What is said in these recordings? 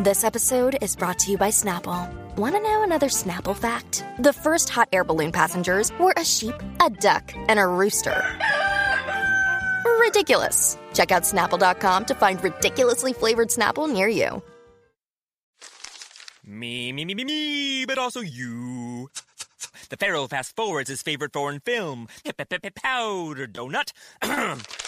This episode is brought to you by Snapple. Want to know another Snapple fact? The first hot air balloon passengers were a sheep, a duck, and a rooster. Ridiculous. Check out snapple.com to find ridiculously flavored Snapple near you. Me, me, me, me, me, but also you. The Pharaoh fast forwards his favorite foreign film, Powder Donut.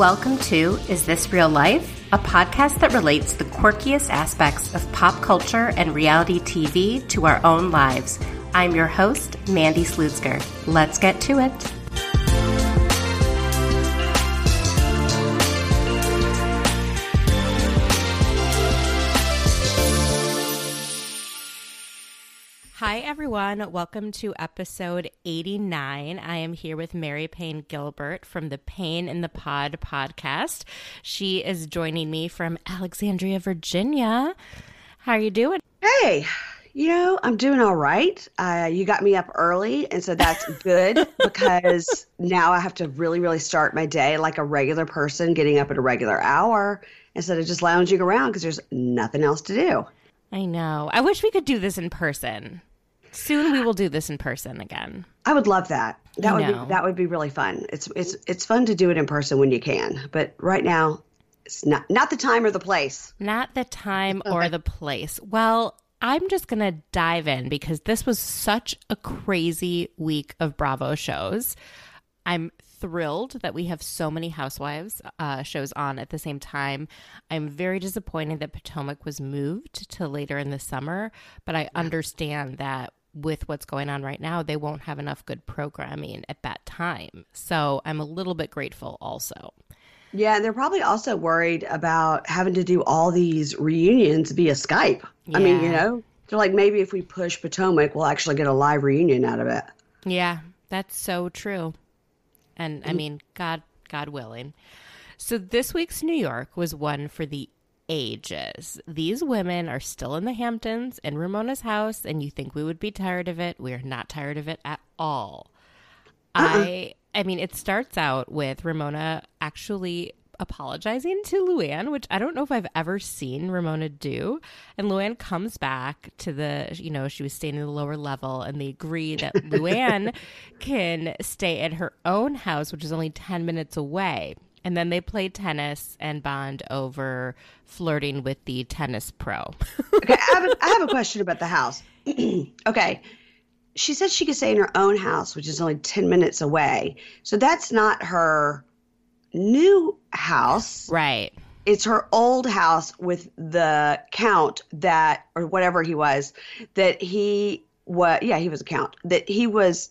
Welcome to Is This Real Life? A podcast that relates the quirkiest aspects of pop culture and reality TV to our own lives. I'm your host, Mandy Slutzker. Let's get to it. Hi, everyone. Welcome to episode 89. I am here with Mary Payne Gilbert from the Pain in the Pod podcast. She is joining me from Alexandria, Virginia. How are you doing? Hey, you know, I'm doing all right. Uh, you got me up early, and so that's good because now I have to really, really start my day like a regular person, getting up at a regular hour instead of just lounging around because there's nothing else to do. I know. I wish we could do this in person. Soon we will do this in person again. I would love that. That I would know. be that would be really fun. It's it's it's fun to do it in person when you can, but right now it's not not the time or the place. Not the time or the place. Well, I'm just going to dive in because this was such a crazy week of Bravo shows. I'm thrilled that we have so many Housewives uh, shows on at the same time. I'm very disappointed that Potomac was moved to later in the summer, but I understand that with what's going on right now, they won't have enough good programming at that time. So I'm a little bit grateful also. Yeah, and they're probably also worried about having to do all these reunions via Skype. I mean, you know, they're like maybe if we push Potomac, we'll actually get a live reunion out of it. Yeah, that's so true. And I mm. mean, God, God willing. So this week's New York was one for the ages. These women are still in the Hamptons in Ramona's house, and you think we would be tired of it. We are not tired of it at all. I I mean, it starts out with Ramona actually apologizing to Luann, which I don't know if I've ever seen Ramona do. And Luann comes back to the, you know, she was staying in the lower level, and they agree that Luann can stay at her own house, which is only 10 minutes away. And then they play tennis and bond over flirting with the tennis pro. Okay, I have a, I have a question about the house. okay, she said she could stay in her own house, which is only 10 minutes away. So that's not her new house. right. It's her old house with the count that, or whatever he was, that he was, yeah, he was a count, that he was,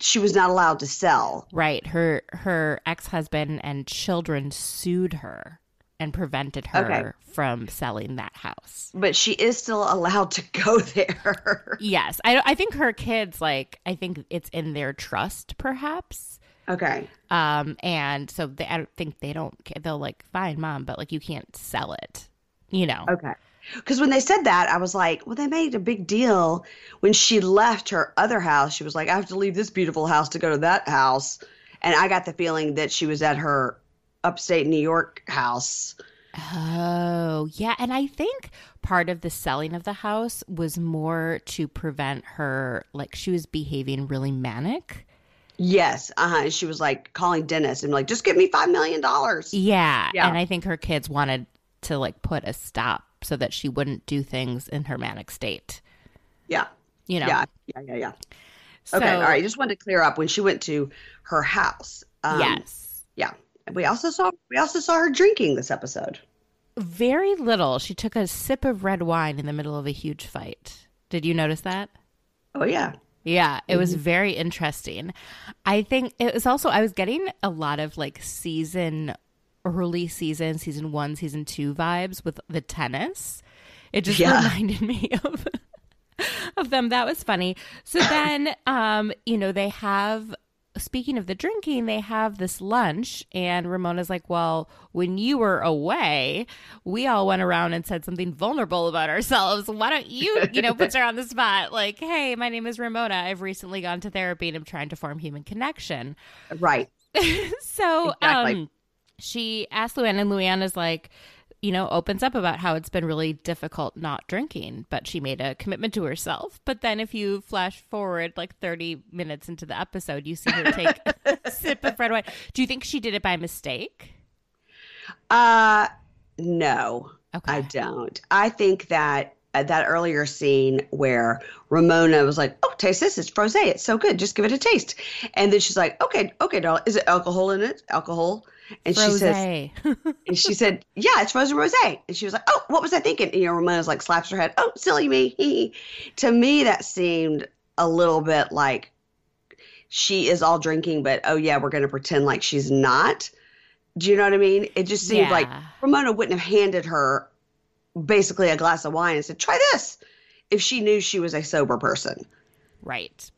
she was not allowed to sell. Right. Her her ex-husband and children sued her and prevented her Okay. from selling that house. But she is still allowed to go there. Yes. I I think her kids like I think it's in their trust perhaps. okay. Um and so they I don't think they don't they'll like fine mom but like you can't sell it. You know. Okay. Because when they said that, I was like, well, they made a big deal when she left her other house. She was like, I have to leave this beautiful house to go to that house. And I got the feeling that she was at her upstate New York house. Oh, yeah. And I think part of the selling of the house was more to prevent her, like, she was behaving really manic. Yes. Uh huh. She was like calling Dennis and like, just give me $5 million. Yeah. Yeah. And I think her kids wanted to, like, put a stop so that she wouldn't do things in her manic state. Yeah. You know? Yeah. Yeah. Yeah. Yeah. So, okay. All right. I Just wanted to clear up when she went to her house. Um, yes. Yeah. We also saw we also saw her drinking this episode. Very little. She took a sip of red wine in the middle of a huge fight. Did you notice that? Oh yeah. Yeah, it was very interesting. I think it was also I was getting a lot of like season early season, season one, season two vibes with the tennis. It just Yeah. reminded me of of them. That was funny. So then, um, you know, they have. Speaking of the drinking, they have this lunch, and Ramona's like, "Well, when you were away, we all went around and said something vulnerable about ourselves. Why don't you, you know, puts her on the spot? Like, hey, my name is Ramona. I've recently gone to therapy and I'm trying to form human connection. Right. So, Exactly. um, she asked Luann, and Luann is like, you know, opens up about how it's been really difficult not drinking, but she made a commitment to herself. But then if you flash forward like 30 minutes into the episode, you see her take a sip of red wine. Do you think she did it by mistake? Uh, no, Okay. I don't. I think that uh, that earlier scene where Ramona was like, "Oh, taste this. It's frosé. It's so good. Just give it a taste." And then she's like, "Okay, okay, darling. Is it alcohol in it? Alcohol?" And she says, and she said, "Yeah, it's frozen rosé." And she was like, "Oh, what was I thinking?" And, you know, Ramona's like slaps her head. "Oh, silly me." to me, that seemed a little bit like she is all drinking, but oh yeah, we're going to pretend like she's not. Do you know what I mean? It just seemed like Yeah. Ramona wouldn't have handed her basically a glass of wine and said, "Try this," if she knew she was a sober person. right.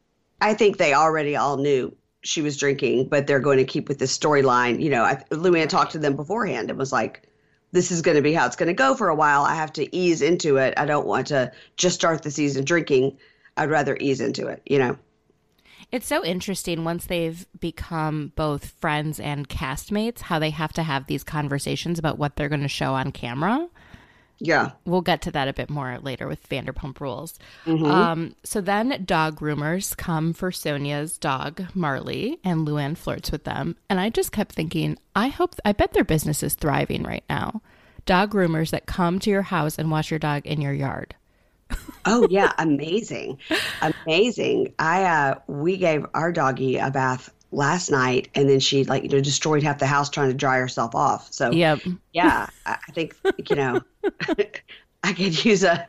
I think they already all knew she was drinking, but they're going to keep with this storyline. You know, I, Luann talked to them beforehand and was like, "This is going to be how it's going to go for a while. I have to ease into it. I don't want to just start the season drinking. I'd rather ease into it." You know. It's so interesting once they've become both friends and castmates, how they have to have these conversations about what they're going to show on camera. Yeah. We'll get to that a bit more later with Vanderpump Rules. Mm-hmm. Um, so then dog rumors come for Sonja's dog, Marley, and Luann flirts with them. And I just kept thinking, I hope, I bet their business is thriving right now. Dog rumors that come to your house and watch your dog in your yard. Oh yeah, amazing, amazing. I uh, we gave our doggie a bath last night, and then she like you know destroyed half the house trying to dry herself off. So Yep. yeah, I think you know I could use a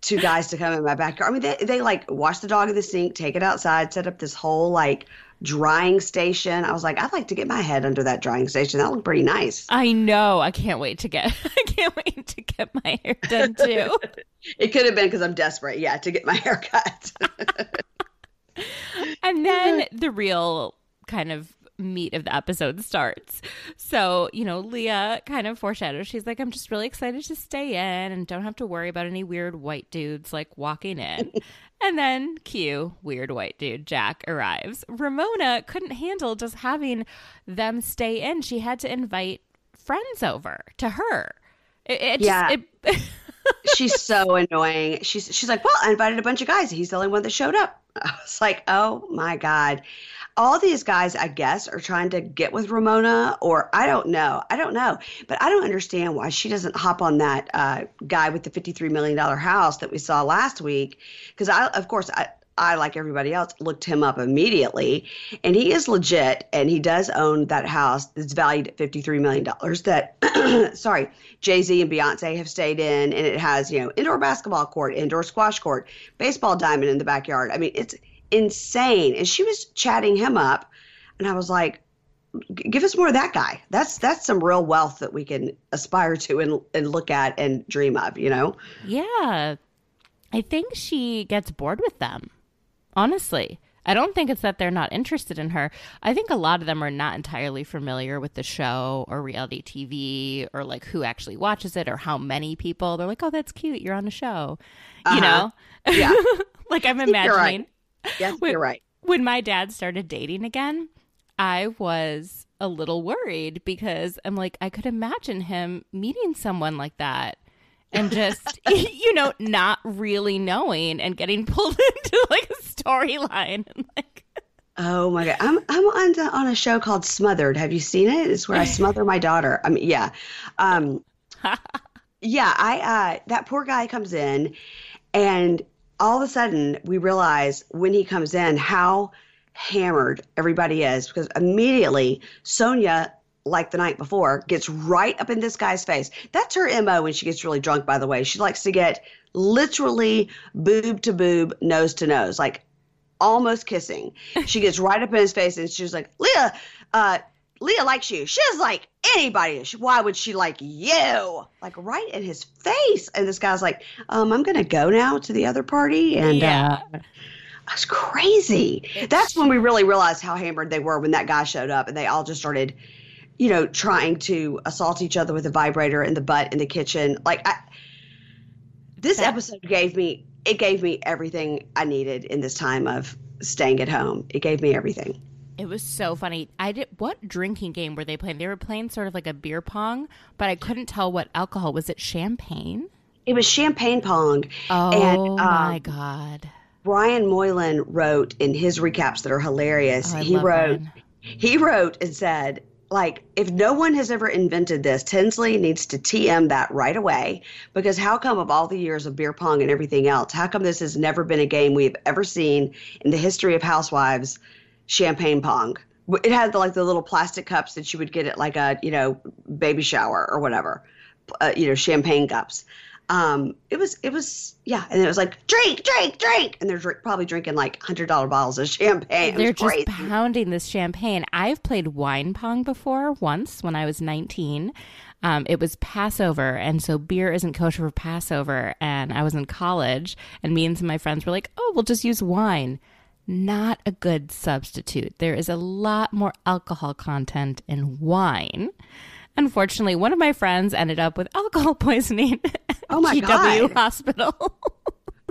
two guys to come in my backyard. I mean, they they like wash the dog in the sink, take it outside, set up this whole like drying station. I was like, I'd like to get my head under that drying station. That looked pretty nice. I know. I can't wait to get, I can't wait to get my hair done too. It could have been because I'm desperate, yeah, to get my hair cut. And then the real kind of meat of the episode starts. So, you know, Leah kind of foreshadows. She's like, I'm just really excited to stay in and don't have to worry about any weird white dudes like walking in. and then Q, weird white dude, Jack arrives. Ramona couldn't handle just having them stay in. She had to invite friends over to her. It, it just- Yeah. it- she's so annoying. She's she's like, well, I invited a bunch of guys. He's the only one that showed up. I was like, oh my god. All these guys, I guess, are trying to get with Ramona, or I don't know. I don't know, but I don't understand why she doesn't hop on that uh, guy with the fifty-three million dollar house that we saw last week. Because I, of course, I, I like everybody else looked him up immediately, and he is legit, and he does own that house that's valued at fifty-three million dollars. That, sorry, Jay Z and Beyonce have stayed in, and it has you know indoor basketball court, indoor squash court, baseball diamond in the backyard. I mean, it's insane. And she was chatting him up, and I was like, give us more of that guy. That's that's some real wealth that we can aspire to and and look at and dream of. You know? Yeah. I think she gets bored with them. Honestly. I don't think it's that they're not interested in her. I think a lot of them are not entirely familiar with the show or reality TV or like who actually watches it or how many people. They're like, "Oh, that's cute. You're on a show." You uh-huh. know? Yeah. like I'm imagining right. Yes, Wait. you're right. when my dad started dating again, I was a little worried because I'm like, I could imagine him meeting someone like that and just, you know, not really knowing and getting pulled into like a storyline. And like, Oh my god, I'm I'm on the, on a show called Smothered. Have you seen it? It's where I smother my daughter. I mean, yeah, um, yeah. I uh, that poor guy comes in, and all of a sudden we realize when he comes in how hammered everybody is because immediately Sonja. Like the night before, gets right up in this guy's face. That's her MO when she gets really drunk, by the way. She likes to get literally boob to boob, nose to nose. Like almost kissing. She gets right up in his face and she's like, Leah, uh, Leah likes you. She doesn't like anybody. Why would she like you? Like right in his face. And this guy's like, um, I'm gonna go now to the other party. And uh, yeah. that's crazy. That's when we really realized how hammered they were when that guy showed up and they all just started, you know, trying to assault each other with a vibrator in the butt in the kitchen. Like I, this That- episode gave me it gave me everything I needed in this time of staying at home. It gave me everything. It was so funny. I did what drinking game were they playing? They were playing sort of like a beer pong, but I couldn't tell what alcohol. Was it champagne? It was champagne pong. Oh and, my um, god. Brian Moylan wrote in his recaps that are hilarious. Oh, he wrote Brian. he wrote and said like if no one has ever invented this tinsley needs to tm that right away because how come of all the years of beer pong and everything else how come this has never been a game we've ever seen in the history of housewives champagne pong it had like the little plastic cups that you would get at like a you know baby shower or whatever uh, you know champagne cups um it was it was yeah and it was like drink drink drink and they're drink, probably drinking like hundred dollar bottles of champagne They're just crazy. pounding this champagne. I've played wine pong before once when I was 19. Um, it was Passover, and so beer isn't kosher for Passover. And I was in college, and me and some of my friends were like, "Oh, we'll just use wine." Not a good substitute. There is a lot more alcohol content in wine. Unfortunately, one of my friends ended up with alcohol poisoning at Oh my GW God. Hospital.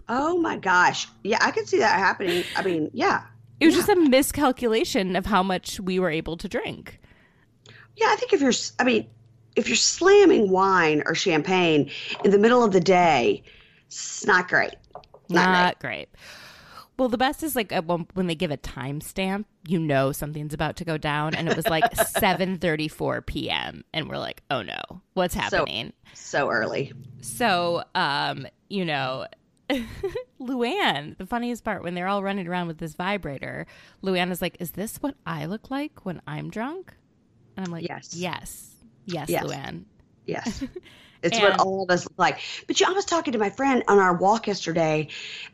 Oh my gosh. Yeah, I could see that happening. I mean, yeah. It was just a miscalculation of how much we were able to drink. Yeah, I think if you're, I mean, if you're slamming wine or champagne in the middle of the day, it's not great. Not, Not great. Well, the best is like one, when they give a timestamp, you know something's about to go down, and it was like 7:34 p.m. and we're like, oh no, what's happening? great. So early. So, um, you know, Luann, the funniest part when they're all running around with this vibrator, Luann is like, "Is this what I look like when I'm drunk?" And I'm like, Yes. yes, yes, Yes. Luann." Yes. It's And- what all of us look like. But you, I was talking to my friend on our walk yesterday,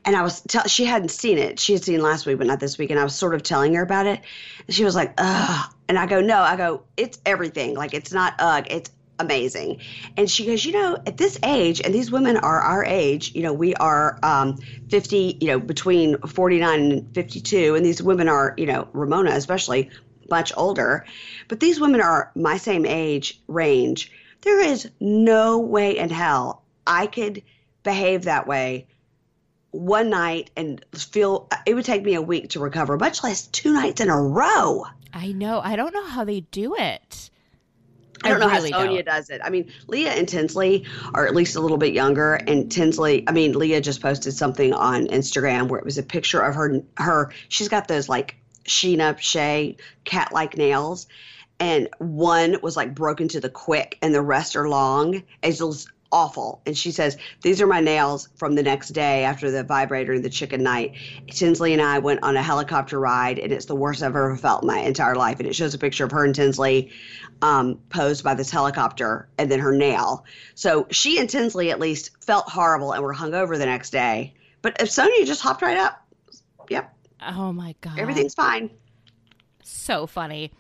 and I was tell she hadn't seen it. She had seen last week, but not this week. And I was sort of telling her about it, and she was like, "Ugh." And I go, "No." I go, "It's everything. Like it's not ugh. It's amazing." And she goes, "You know, at this age, and these women are our age. You know, we are um, fifty. You know, between forty nine and fifty two, and these women are, you know, Ramona especially." Much older, but these women are my same age range there is no way in hell I could behave that way one night and feel it would take me a week to recover, much less two nights in a row. I know. I don't know how they do it. I don't know really how Sonja does it. I mean, Leah and Tinsley are at least a little bit younger, and Tinsley. I mean, Leah just posted something on Instagram where it was a picture of her. Her she's got those like Scheana Shay cat like nails, and one was like broken to the quick, and the rest are long. It was awful. And she says, "These are my nails from the next day after the vibrator and the chicken night." Tinsley and I went on a helicopter ride, and it's the worst I've ever felt in my entire life. And it shows a picture of her and Tinsley um, posed by this helicopter and then her nail. So she and Tinsley at least felt horrible and were hungover the next day. But if Sonja just hopped right up, yep, Oh my god. everything's fine. so funny.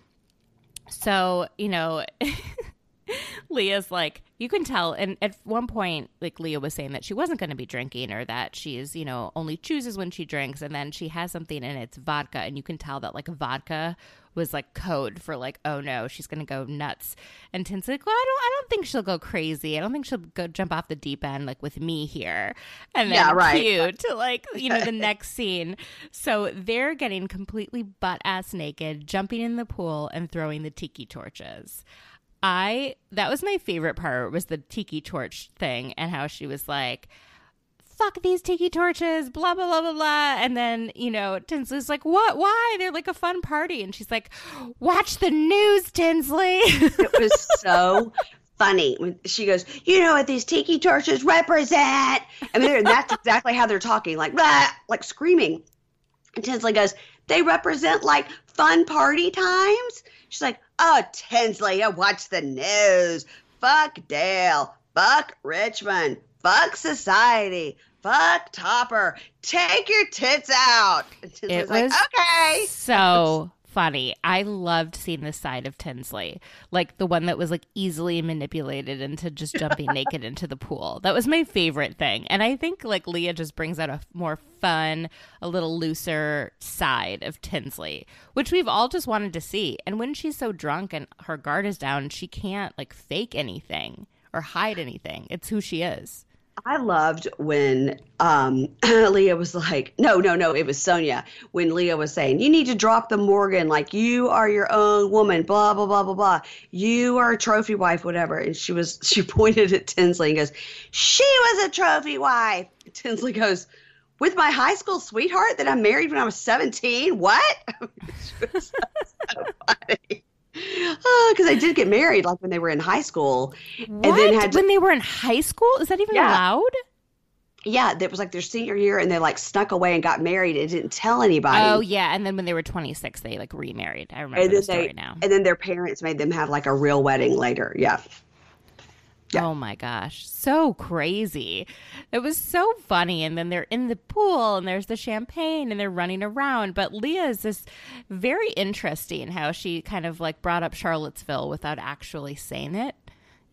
So, you know, Leah's like, you can tell. And at one point, like Leah was saying that she wasn't going to be drinking or that she's, you know, only chooses when she drinks. And then she has something and it's vodka. And you can tell that like vodka was like code for like, oh no, she's to go nuts. And Tin's like, well, I don't, I don't think she'll go crazy. I don't think she'll go jump off the deep end like with me here. And then Yeah, right. cute to like, you know, the next scene. So they're getting completely butt ass naked, jumping in the pool and throwing the tiki torches. I that was my favorite part was the tiki torch thing and how she was like, "Fuck these tiki torches," blah blah blah blah blah, and then you know Tinsley's like, "What? Why? They're like a fun party," and she's like, "Watch the news, Tinsley." It was so funny when she goes, "You know what these tiki torches represent?" I mean, that's exactly how they're talking, like "Blah," like screaming. And Tinsley goes, "They represent like fun party times." She's like, "Oh, Tinsley, watch the news. Fuck Dale. Fuck Richmond. Fuck society. Fuck Topper. Take your tits out." And Tinsley's It like, was "Okay." so funny. I loved seeing this side of Tinsley, like the one that was like easily manipulated into just jumping naked into the pool. That was my favorite thing. And I think like Leah just brings out a more fun, a little looser side of Tinsley, which we've all just wanted to see. And when she's so drunk and her guard is down, she can't like fake anything or hide anything. It's who she is. I loved when um, Leah was like, no, no, no, it was Sonja. When Leah was saying, you need to drop the Morgan, like you are your own woman, blah, blah, blah, blah, blah. You are a trophy wife, whatever. And she was, she pointed at Tinsley and goes, she was a trophy wife. Tinsley goes, with my high school sweetheart that I married when I was 17? What? so funny Oh, because I did get married like when they were in high school, what? and then had to, when they were in high school. Is that even yeah. allowed? Yeah, that was like their senior year, and they like snuck away and got married and didn't tell anybody. Oh yeah, and then when they were twenty six, they like remarried. I remember the story they, now. And then their parents made them have like a real wedding later. Yeah. Yeah. Oh my gosh, so crazy. It was so funny. And then they're in the pool and there's the champagne and they're running around. But Leah is this very interesting how she kind of like brought up Charlottesville without actually saying it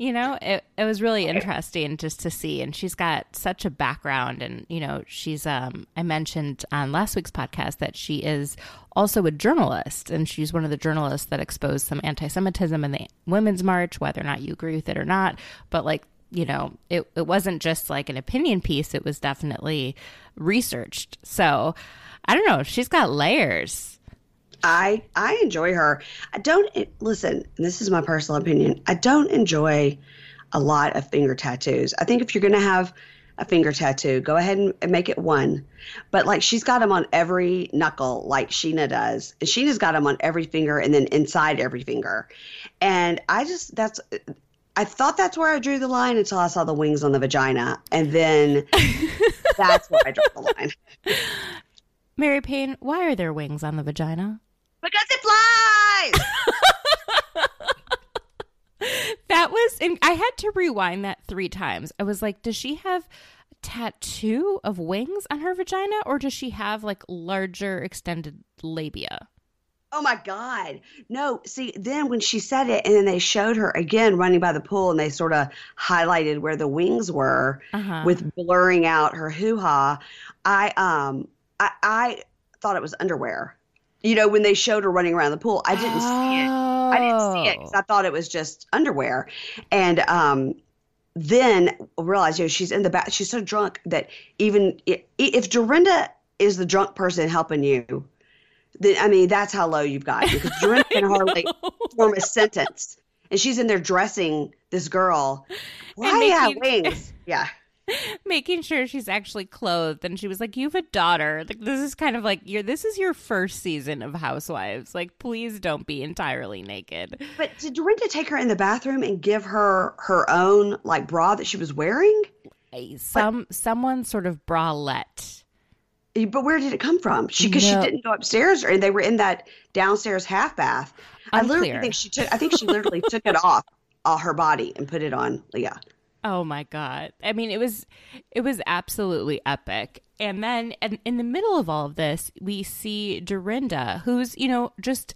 you know it, it was really interesting just to see. And she's got such a background and you know she's um i mentioned on last week's podcast that she is also a journalist and she's one of the journalists that exposed some anti-semitism in the women's march whether or not you agree with it or not. But like you know it, it wasn't just like an opinion piece. It was definitely researched. So i don't know. She's got layers I I enjoy her. I don't eh, listen. This is my personal opinion. I don't enjoy a lot of finger tattoos. I think if you're going to have a finger tattoo, go ahead and, and, make it one. But like she's got them on every knuckle, like Scheana does. And Scheana's got them on every finger and then inside every finger. And I just that's I thought that's where I drew the line until I saw the wings on the vagina, and then that's where I drew the line. Mary Payne, why are there wings on the vagina? Because it flies. that was, and I had to rewind that three times. I was like, does she have a tattoo of wings on her vagina, or does she have like larger extended labia? Oh my God. No, see, then when she said it and then they showed her again running by the pool and they sort of highlighted where the wings were uh-huh. with blurring out her hoo ha, I um I, I thought it was underwear you know, when they showed her running around the pool, I didn't oh. see it. I didn't see it because I thought it was just underwear. And um, then realized, you know, she's in the back. She's so drunk that even if, if Dorinda is the drunk person helping you, then I mean, that's how low you've got because Dorinda can hardly form a sentence. And she's in there dressing this girl. Why making, have wings? Yeah. making sure she's actually clothed. And she was like you have a daughter. Like this is kind of like your this is your first season of housewives. Like please don't be entirely naked. But did dorinda take her in the bathroom and give her her own like bra that she was wearing? Some but, someone sort of bralette. But where did it come from? She because no. she didn't go upstairs and they were in that downstairs half bath. Unclear. i literally think she took i think she literally took it off all her body and put it on. Leah Oh my god. I mean, it was it was absolutely epic. And then and in the middle of all of this, we see Dorinda, who's, you know, just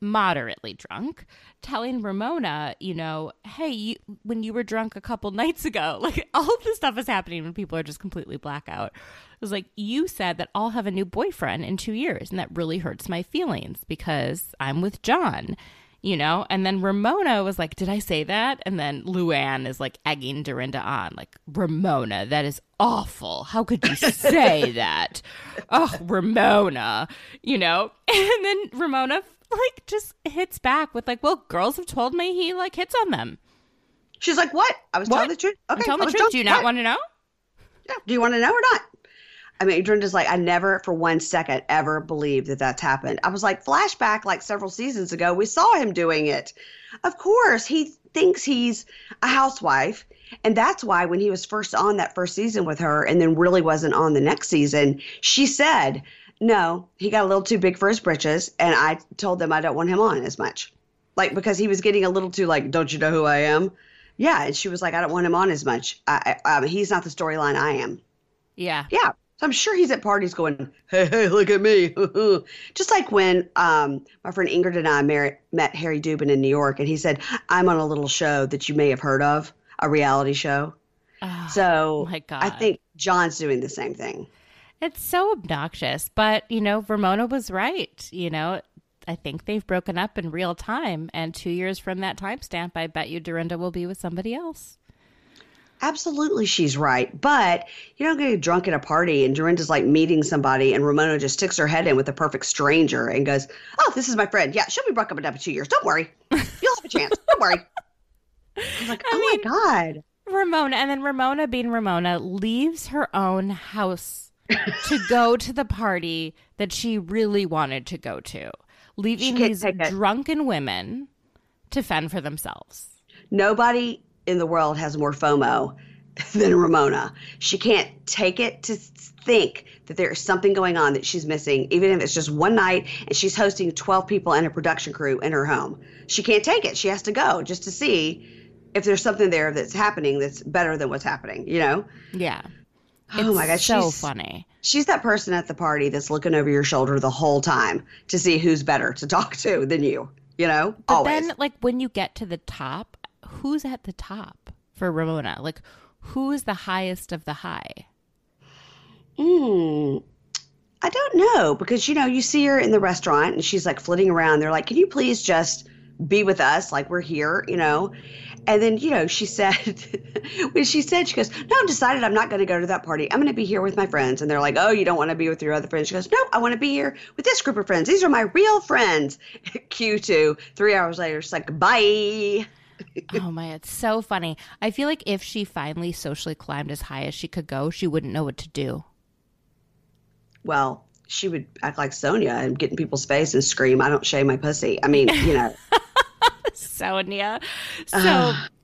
moderately drunk, telling Ramona, you know, hey, you, when you were drunk a couple nights ago, like all of this stuff is happening when people are just completely blackout. It was like, you said that I'll have a new boyfriend in two years, and that really hurts my feelings because I'm with John you know? And then Ramona was like, Did I say that? And then Luann is like egging Dorinda on, like, Ramona, that is awful. How could you say that? Oh, Ramona, you know? And then Ramona like just hits back with like, Well, girls have told me he like hits on them. She's like, What? I was what? telling the truth. Okay, I'm telling the truth. Do you not what? want to know? Yeah. Do you want to know or not? I mean, Dorinda's like, I never for one second ever believed that that's happened. I was like, flashback, like several seasons ago, we saw him doing it. Of course, he thinks he's a housewife. And that's why when he was first on that first season with her and then really wasn't on the next season, she said, no, he got a little too big for his britches. And I told them I don't want him on as much. Like, because he was getting a little too, like, don't you know who I am? Yeah. And she was like, I don't want him on as much. I, I, um, he's not the storyline I am. Yeah. Yeah. So I'm sure he's at parties going, "Hey, hey, look at me!" Just like when um, my friend Ingrid and I mar- met Harry Dubin in New York, and he said, "I'm on a little show that you may have heard of, a reality show." Oh, So I think John's doing the same thing. It's so obnoxious, but you know, Ramona was right. You know, I think they've broken up in real time, and two years from that timestamp, I bet you Dorinda will be with somebody else. Absolutely, she's right. But you don't get drunk at a party and Dorinda's like meeting somebody, and Ramona just sticks her head in with a perfect stranger and goes, "Oh, this is my friend. Yeah, she'll be broke up in two years. Don't worry, you'll have a chance. Don't worry." I was like, "Oh my god." Ramona, and then Ramona, being Ramona, leaves her own house to go to the party that she really wanted to go to, leaving these drunken women to fend for themselves. Nobody in the world has more FOMO than Ramona. She can't take it to think that there's something going on that she's missing, even if it's just one night and she's hosting 12 people and a production crew in her home. She can't take it. She has to go just to see if there's something there that's happening that's better than what's happening, you know? Yeah. Oh my gosh, so she's- funny. She's that person at the party that's looking over your shoulder the whole time to see who's better to talk to than you, you know? But Always. then, like, when you get to the top, who's at the top for Ramona? Like, who is the highest of the high? Hmm. I don't know because you know you see her in the restaurant and she's like flitting around. They're like, "Can you please just be with us? Like we're here," you know. And then you know she said when she said she goes, "No, I'm decided I'm not going to go to that party. I'm going to be here with my friends." And they're like, "Oh, you don't want to be with your other friends?" She goes, "No, I want to be here with this group of friends. These are my real friends." Q2. Three hours later, she's like, "Bye." Oh my, it's so funny. I feel like if she finally socially climbed as high as she could go, she wouldn't know what to do. Well, she would act like Sonja and get in people's face and scream, "I don't shave my pussy." I mean, you know. Sonja. So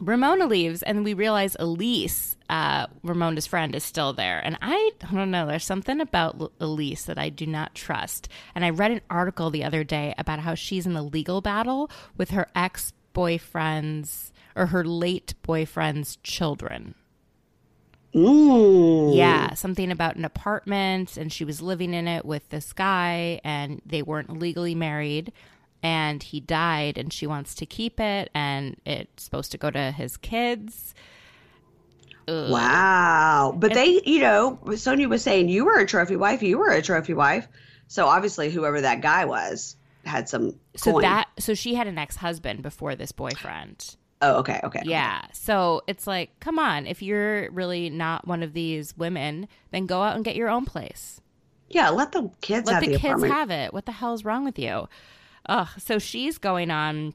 Ramona leaves, and we realize Elyse, uh, Ramona's friend, is still there. And I, I don't know, there's something about Elyse that I do not trust. And I read an article the other day about how she's in a legal battle with her ex boyfriend's or her late boyfriend's children. Mm. Yeah, something about an apartment, and she was living in it with this guy, and they weren't legally married. And he died, and she wants to keep it, and it's supposed to go to his kids. Wow. But they, you know, Sonja was saying you were a trophy wife, you were a trophy wife. So obviously whoever that guy was had some So coin. that, so she had an ex husband before this boyfriend. Oh, okay, okay. Yeah. So it's like, come on, if you're really not one of these women, then go out and get your own place. Yeah, let the kids Let have the, the, kids apartment. have it. What the hell is wrong with you? Ugh. So she's going on,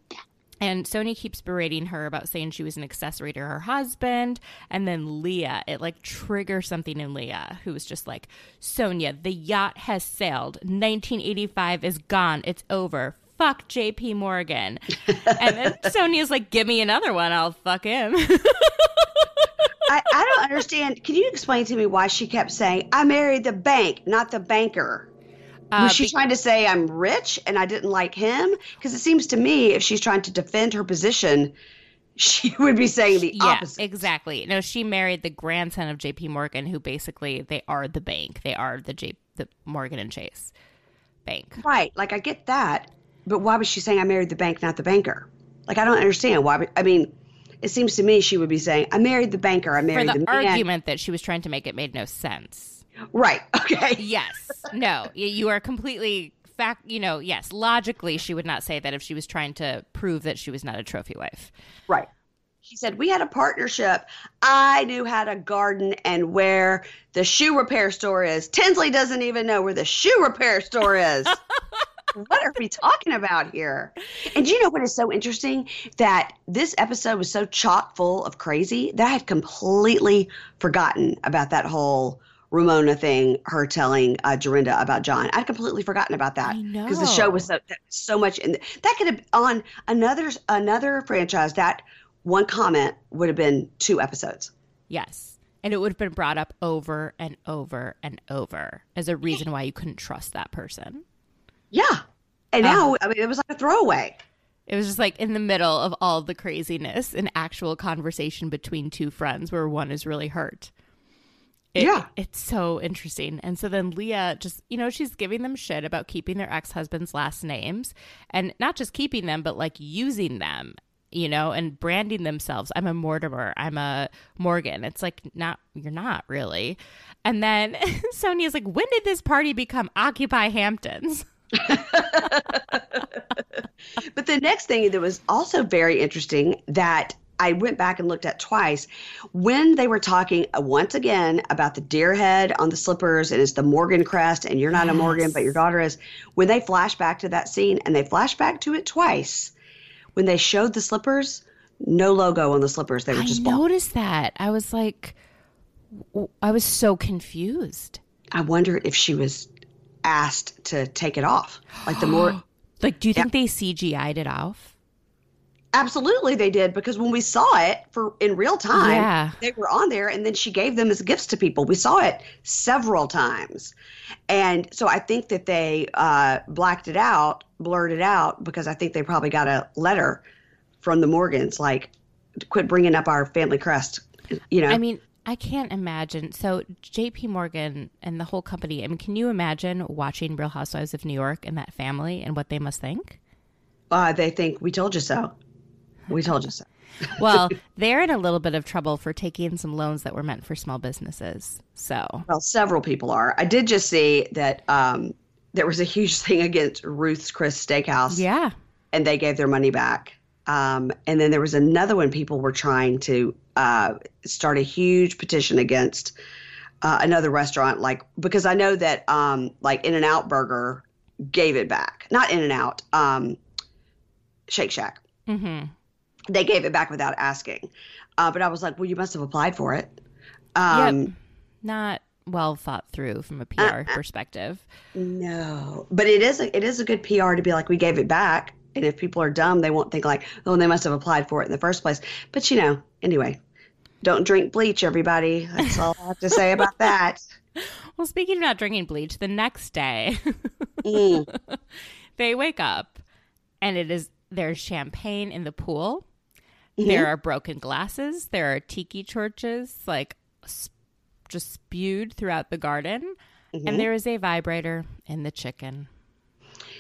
and Sony keeps berating her about saying she was an accessory to her husband. And then Leah, it like triggers something in Leah, who was just like, Sonja, the yacht has sailed. 1985 is gone. It's over. Fuck JP Morgan. and then Sonja's like, give me another one. I'll fuck him. I, I don't understand. Can you explain to me why she kept saying, I married the bank, not the banker? Uh, was she be- trying to say I'm rich and I didn't like him? Because it seems to me if she's trying to defend her position, she would be saying the yeah, opposite. exactly. No, she married the grandson of J.P. Morgan, who basically they are the bank. They are the J. the Morgan and Chase bank. Right. Like I get that, but why was she saying I married the bank, not the banker? Like I don't understand why. I mean, it seems to me she would be saying I married the banker, I For married the, the, man. argument that she was trying to make it made no sense. Right. Okay. Yes. No. You are completely fact. You know. Yes. Logically, she would not say that if she was trying to prove that she was not a trophy wife. Right. She said we had a partnership. I knew how to garden and where the shoe repair store is. Tinsley doesn't even know where the shoe repair store is. what are we talking about here? And do you know what is so interesting? That this episode was so chock full of crazy that I had completely forgotten about that whole Ramona thing, her telling uh, Dorinda about John. I'd completely forgotten about that because the show was so so much, and that could have on another another franchise. That one comment would have been two episodes. Yes. And it would have been brought up over and over and over as a reason why you couldn't trust that person. Yeah, and now I mean it was like a throwaway. It was just like in the middle of all the craziness, an actual conversation between two friends where one is really hurt. It- Yeah. It's so interesting. And so then Leah just, you know, she's giving them shit about keeping their ex husband's last names and not just keeping them, but like using them, you know, and branding themselves. I'm a Mortimer. I'm a Morgan. It's like, not, you're not really. And then Sonja's like, when did this party become Occupy Hamptons? But the next thing that was also very interesting that I went back and looked at twice. When they were talking once again about the deer head on the slippers and it's the Morgan crest and you're not a Morgan but your daughter is. When they flash back to that scene and they flash back to it twice when they showed the slippers no logo on the slippers. They were I just noticed that. I was like, I was so confused. I wonder if she was asked to take it off. Like the more Like, do you think they CGI'd it off? Absolutely, they did because when we saw it for in real time, Yeah. they were on there, and then she gave them as gifts to people. We saw it several times, and so I think that they uh, blacked it out, blurred it out because I think they probably got a letter from the Morgans like, "Quit bringing up our family crest." You know, I mean, I can't imagine. So, JP Morgan and the whole company, I mean, can you imagine watching Real Housewives of New York and that family and what they must think? uh, they think we told you so. We told you so. Well, they're in a little bit of trouble for taking some loans that were meant for small businesses. So, Well, several people are. I did just see that um, there was a huge thing against Ruth's Chris Steakhouse. yeah. and they gave their money back. Um, and then there was another one people were trying to uh, start a huge petition against uh, another restaurant, like because I know that um, like In and Out Burger gave it back, not In and Out, um, Shake Shack. hmm They gave it back without asking. Uh, but I was like, well, you must have applied for it. Um, yep. Not well thought through from a PR perspective. No, but it is a, it is a good PR to be like we gave it back, and if people are dumb, they won't think like, oh, they must have applied for it in the first place. But you know, anyway, don't drink bleach, everybody. That's all I have to say about that. Well, speaking about drinking bleach, the next day Mm. they wake up and it is there's champagne in the pool. Mm-hmm. There are broken glasses. There are tiki torches like s- just spewed throughout the garden. Mm-hmm. And there is a vibrator in the chicken.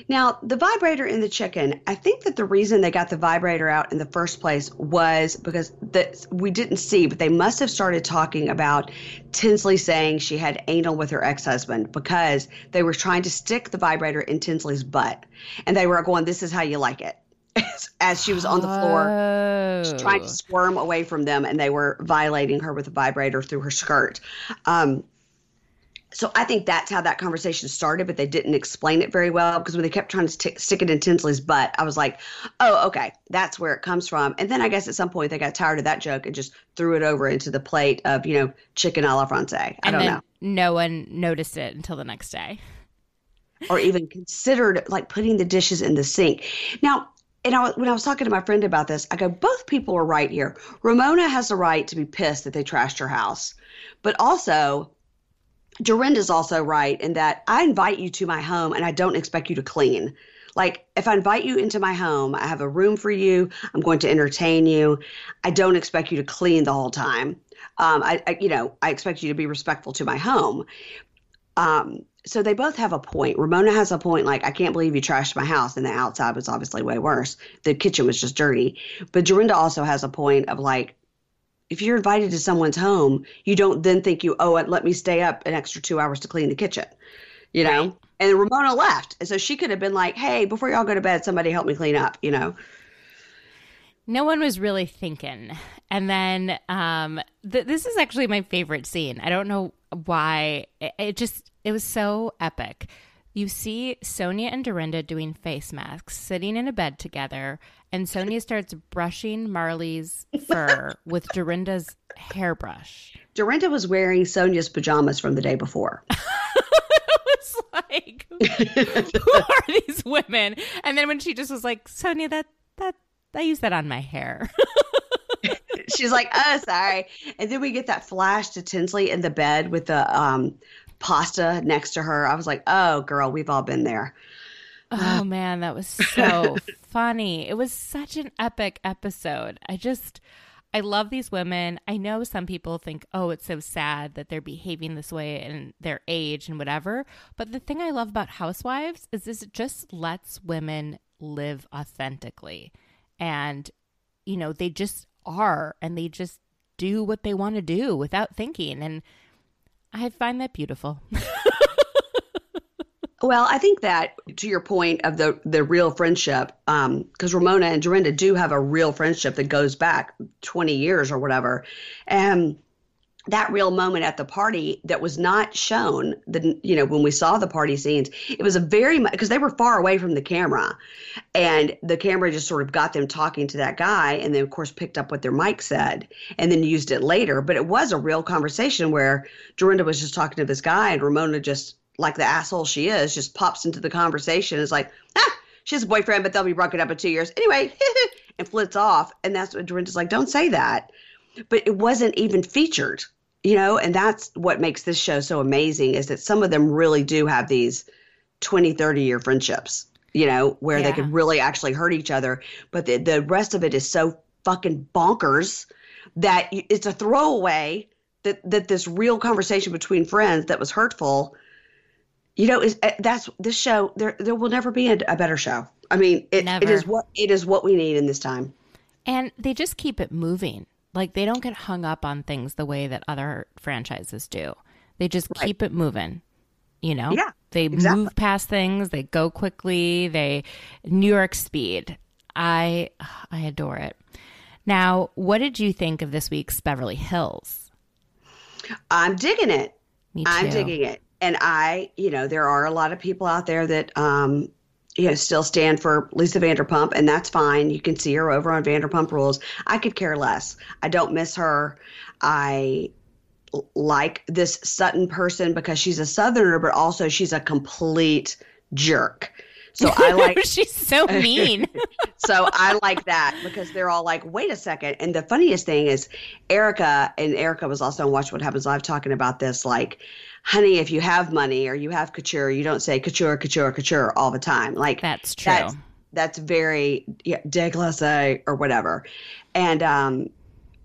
Now, the vibrator in the chicken, I think that the reason they got the vibrator out in the first place was because the, we didn't see, but they must have started talking about Tinsley saying she had anal with her ex husband because they were trying to stick the vibrator in Tinsley's butt. And they were going, This is how you like it. As, as she was on the floor Oh. trying to squirm away from them, and they were violating her with a vibrator through her skirt. Um, so I think that's how that conversation started, but they didn't explain it very well because when they kept trying to sti- stick it in Tinsley's butt, I was like, "Oh, okay, that's where it comes from." And then I guess at some point they got tired of that joke and just threw it over into the plate of you know chicken a la francais. I and don't know, no one noticed it until the next day. or even considered like putting the dishes in the sink. Now, and I, when I was talking to my friend about this, I go, both people are right here. Ramona has the right to be pissed that they trashed her house, but also Dorinda's also right in that I invite you to my home and I don't expect you to clean. Like if I invite you into my home, I have a room for you. I'm going to entertain you. I don't expect you to clean the whole time. Um, I, I, you know, I expect you to be respectful to my home. Um, so they both have a point. Ramona has a point, like I can't believe you trashed my house, and the outside was obviously way worse. The kitchen was just dirty. But Dorinda also has a point of like, if you're invited to someone's home, you don't then think you, oh, let me stay up an extra two hours to clean the kitchen, you know? And Ramona left. And so she could have been like, hey, before y'all go to bed, somebody help me clean up, you know? no one was really thinking. And then um, th- this is actually my favorite scene. I don't know why. It, it just, it was so epic. You see Sonja and Dorinda doing face masks, sitting in a bed together, and Sonja starts brushing Marley's fur with Dorinda's hairbrush. Dorinda was wearing Sonja's pajamas from the day before. was like, who are these women? And then when she just was like, Sonja, that that I use that on my hair. She's like, oh, sorry. And then we get that flash to Tinsley in the bed with the um, pasta next to her. I was like, oh, girl, we've all been there. Oh uh, man, that was so funny. It was such an epic episode. I just I love these women. I know some people think, oh, it's so sad that they're behaving this way in their age and whatever. But the thing I love about Housewives is this it just lets women live authentically. And, you know, they just are and they just do what they want to do without thinking. And I find that beautiful. Well, I think that to your point of the the real friendship, um, because Ramona and Dorinda do have a real friendship that goes back twenty years or whatever, and that real moment at the party that was not shown the you know when we saw the party scenes it was a very much because they were far away from the camera and the camera just sort of got them talking to that guy and then of course picked up what their mic said and then used it later but it was a real conversation where Dorinda was just talking to this guy and Ramona just like the asshole she is, just pops into the conversation. Is like, ah, she has a boyfriend, but they'll be broken up in two years anyway, and flits off. And that's what Dorinda's like, don't say that. But it wasn't even featured, you know. And that's what makes this show so amazing is that some of them really do have these 20, 30 year friendships, you know, where Yeah. they could really actually hurt each other. But the, the rest of it is so fucking bonkers that it's a throwaway that that this real conversation between friends that was hurtful you know is uh, that's this show there there will never be a, a better show i mean it, it is what it is what we need in this time And they just keep it moving. Like they don't get hung up on things the way that other franchises do. They just keep it moving. You know? Yeah, They exactly. move past things, they go quickly, they New York speed. I I adore it. Now, what did you think of this week's Beverly Hills? i'm digging it Me too. i'm digging it and i you know there are a lot of people out there that um you know still stand for lisa vanderpump and that's fine. You can see her over on vanderpump rules. I could care less. I don't miss her. I like this sutton person because she's a southerner but also she's a complete jerk. So i like She's so mean. so I like that because they're all like, wait a second. And the funniest thing is Erika, and Erika was also on Watch What Happens Live talking about this, like, honey, if you have money or you have couture, you don't say couture, couture, couture all the time. Like That's true. That's, that's very yeah, déglacé or whatever. And um,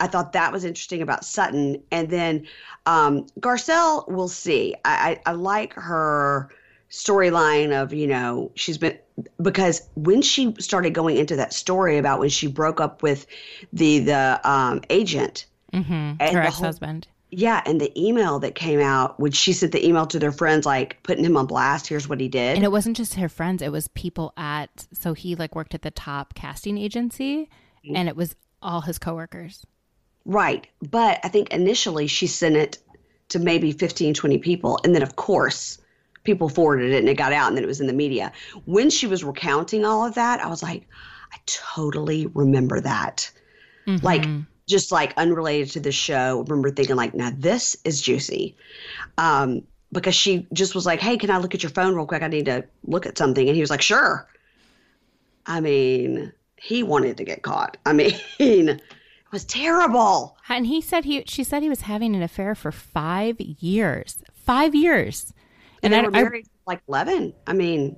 I thought that was interesting about Sutton. And then um, Garcelle, we'll see. I, I, I like her storyline of, you know, she's been because when she started going into that story about when she broke up with the the um, agent, hmm and Her ex husband. Yeah, and the email that came out when she sent the email to their friends, like putting him on blast. Here's what he did. And it wasn't just her friends, it was people at so he like worked at the top casting agency Mm-hmm. and it was all his coworkers. Right. But I think initially she sent it to maybe 15, 20 people. And then, of course, people forwarded it and it got out and then it was in the media. When she was recounting all of that, I was like, I totally remember that. Like, just like unrelated to the show. I remember thinking, like, now this is juicy. Um, because she just was like, hey, can I look at your phone real quick? I need to look at something. And he was like, sure. I mean, he wanted to get caught. I mean, it was terrible. And he said he she said he was having an affair for 5 years. 5 years. And, And they I- were married for like 11. I mean,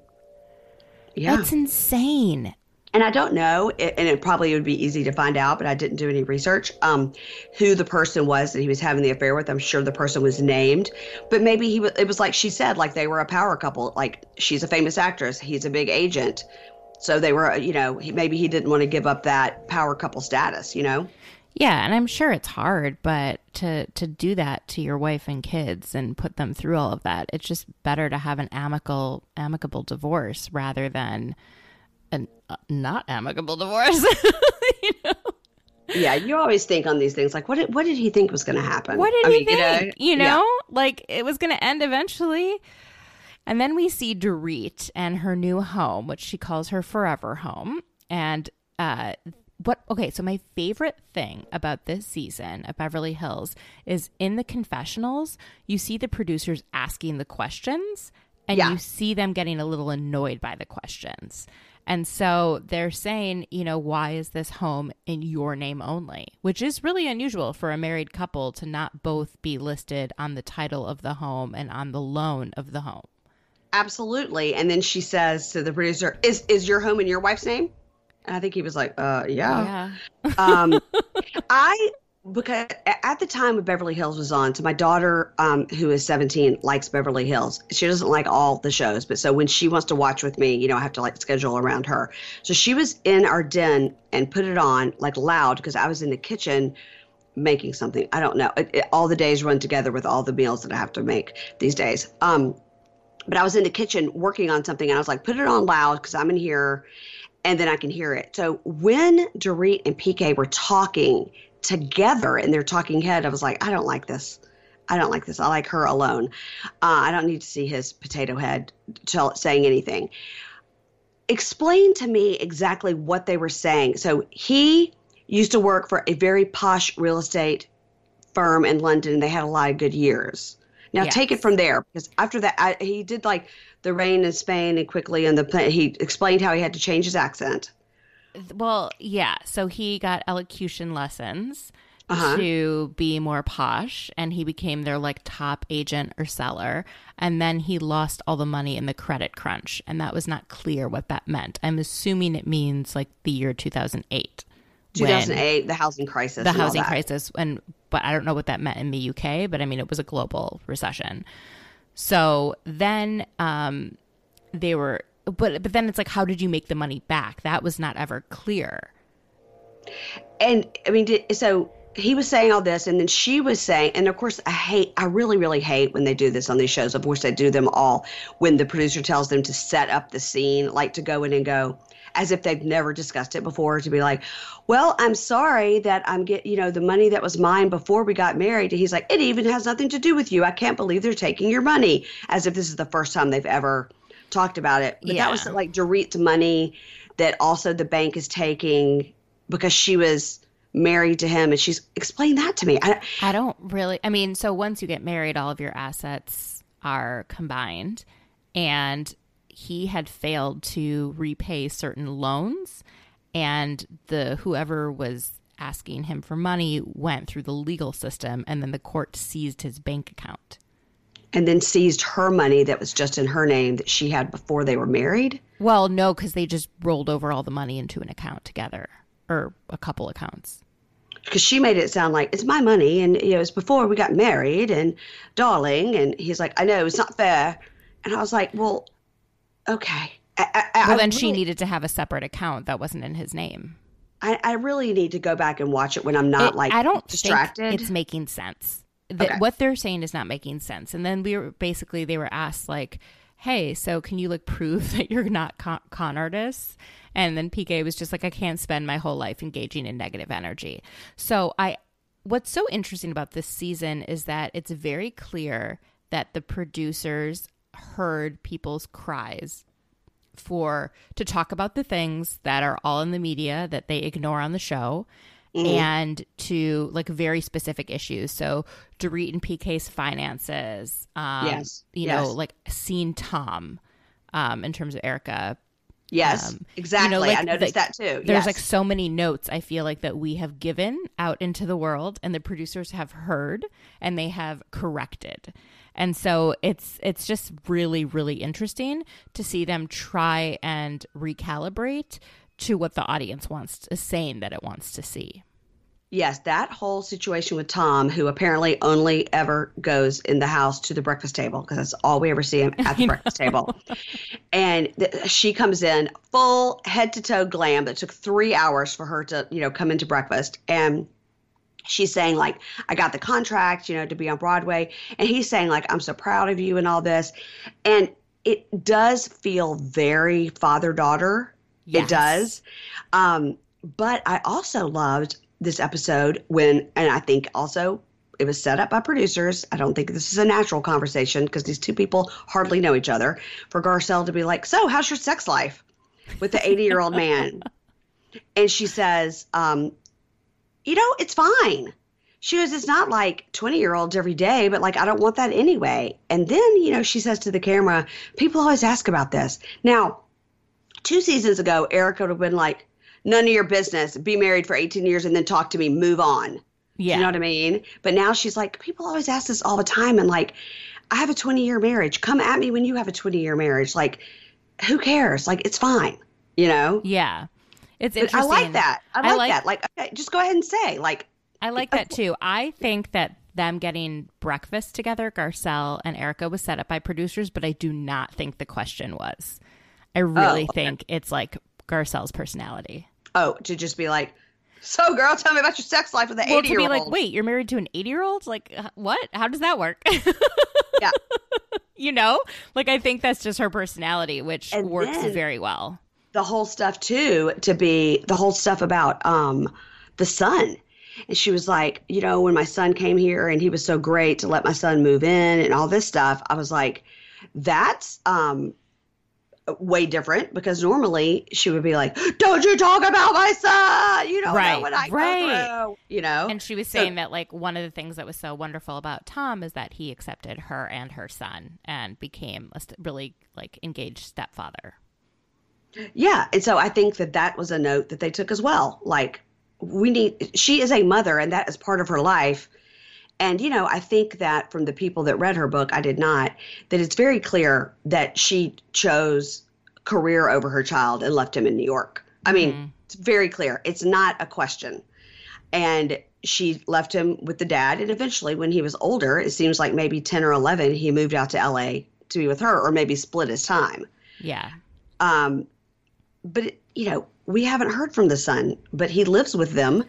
yeah. That's insane. And I don't know, and it probably would be easy to find out, but I didn't do any research, um, who the person was that he was having the affair with. I'm sure the person was named, but maybe he was, it was like she said, like they were a power couple. Like she's a famous actress, he's a big agent. So they were, you know, maybe he didn't want to give up that power couple status, you know? Yeah, and I'm sure it's hard, but to to do that to your wife and kids and put them through all of that, it's just better to have an amicable amicable divorce rather than an uh, not amicable divorce. you know? Yeah, you always think on these things like, what did what did he think was going to happen? What did I he mean, you know, think? You know, yeah. like it was going to end eventually. And then we see Dorit and her new home, which she calls her forever home. And uh, what? Okay, so my favorite thing about this season of Beverly Hills is in the confessionals, you see the producers asking the questions, and Yeah. you see them getting a little annoyed by the questions. And so they're saying, you know, why is this home in your name only? Which is really unusual for a married couple to not both be listed on the title of the home and on the loan of the home. Absolutely. And then she says to the producer, "Is is your home in your wife's name?" And I think he was like, uh, yeah. Yeah. um, I because at the time when Beverly Hills was on, so my daughter, um, who is 17, likes Beverly Hills. She doesn't like all the shows, but so when she wants to watch with me, you know, I have to like schedule around her. So she was in our den and put it on like loud because I was in the kitchen making something. I don't know. It, it- all the days run together with all the meals that I have to make these days. Um, but I was in the kitchen working on something and I was like, put it on loud because I'm in here and then I can hear it. So when Dorit and PK were talking together in their talking head, I was like, I don't like this. I don't like this. I like her alone. Uh, I don't need to see his potato head tell, saying anything. Explain to me exactly what they were saying. So he used to work for a very posh real estate firm in London, and they had a lot of good years. Now Yes. take it from there because after that, I, he did like the rain in Spain and quickly, and the he explained how he had to change his accent. Well, yeah. So he got elocution lessons Uh-huh. to be more posh, and he became their like top agent or seller. And then he lost all the money in the credit crunch, and that was not clear what that meant. I'm assuming it means like the year 2008. 2008, the housing crisis. the housing crisis and but I don't know what that meant in the UK, but I mean it was a global recession. So then um they were but but then it's like how did you make the money back? That was not ever clear. and I mean, so he was saying all this, and then she was saying, and of course, I hate, I really, really hate when they do this on these shows. Of course, they do them all when the producer tells them to set up the scene, like to go in and go as if they've never discussed it before, to be like, well, I'm sorry that I'm get, you know, the money that was mine before we got married. He's like, it even has nothing to do with you. I can't believe they're taking your money, as if this is the first time they've ever talked about it. But that was like Dorit's money that also the bank is taking because she was married to him and she's explained that to me. I, I don't really I mean, so once you get married all of your assets are combined and he had failed to repay certain loans and the whoever was asking him for money went through the legal system and then the court seized his bank account. And then seized her money that was just in her name that she had before they were married. Well, no, because they just rolled over all the money into an account together, or a couple accounts. Because she made it sound like it's my money and you know, it was before we got married and darling. And he's like, I know it's not fair. And I was like, well, okay. I, I, Well, I then she needed to have a separate account that wasn't in his name. I, I really need to go back and watch it when I'm not It- like I don't distracted. think it's making sense. That Okay. What they're saying is not making sense. And then we were basically they were asked like, "Hey, so can you like prove that you're not con, con artists?" And then PK was just like, "I can't spend my whole life engaging in negative energy." So I, what's so interesting about this season is that it's very clear that the producers heard people's cries for to talk about the things that are all in the media that they ignore on the show and to like very specific issues. So Dorit and PK's finances, um, Yes, you know, like seeing Tom um, in terms of Erika. yes, um, you exactly. know, like, I noticed like, that too. There's like so many notes I feel like that we have given out into the world and the producers have heard and they have corrected. And so it's it's just really really interesting to see them try and recalibrate to what the audience wants is saying that it wants to see. Yes, that whole situation with Tom, who apparently only ever goes in the house to the breakfast table because that's all we ever see him at the breakfast table. And th- she comes in full head to toe glam that took three hours for her to, you know, come into breakfast. And she's saying, like, I got the contract, you know, to be on Broadway. And he's saying, like, I'm so proud of you and all this. And it does feel very father daughter. Yes. It does. Um, but I also loved this episode when, and I think also it was set up by producers. I don't think this is a natural conversation because these two people hardly know each other. For Garcelle to be like, So, how's your sex life with the 80 year old man? And she says, um, You know, it's fine. She goes, It's not like 20 year olds every day, but like, I don't want that anyway. And then, you know, she says to the camera, People always ask about this. Now, two seasons ago, Erika would have been like, none of your business, be married for 18 years and then talk to me, move on. Yeah. You know what I mean? But now she's like, people always ask this all the time. And like, I have a 20 year marriage. Come at me when you have a 20 year marriage. Like, who cares? Like, it's fine, you know? Yeah. It's But interesting. I like that. I I like, like- that. Like, okay, just go ahead and say, like, I like that too. I think that them getting breakfast together, Garcelle and Erika, was set up by producers, but I do not think the question was. I really Oh, okay. think it's like Garcelle's personality. oh, to just be like, so girl, tell me about your sex life with 80 to year be old. like, wait, you're married to an 80 year old? Like, what? How does that work? Yeah. you know? Like, I think that's just her personality, which And works very well. the whole stuff too to be the whole stuff about um the son and she was like you know when my son came here and he was so great to let my son move in and all this stuff i was like that's um way different because normally she would be like don't you talk about my son you don't Right, know what i right. go through you know And she was So- saying that, like, one of the things that was so wonderful about Tom is that he accepted her and her son and became a st- really, like, engaged stepfather. Yeah, and so I think that that was a note that they took as well. Like we need she is a mother and that is part of her life. And you know, I think that from the people that read her book, I did not, that it's very clear that she chose career over her child and left him in New York. I mean, it's very clear. It's not a question. And she left him with the dad and eventually when he was older, it seems like maybe 10 or 11, he moved out to LA to be with her or maybe split his time. Yeah. Um, but you know, we haven't heard from the son, but he lives with them,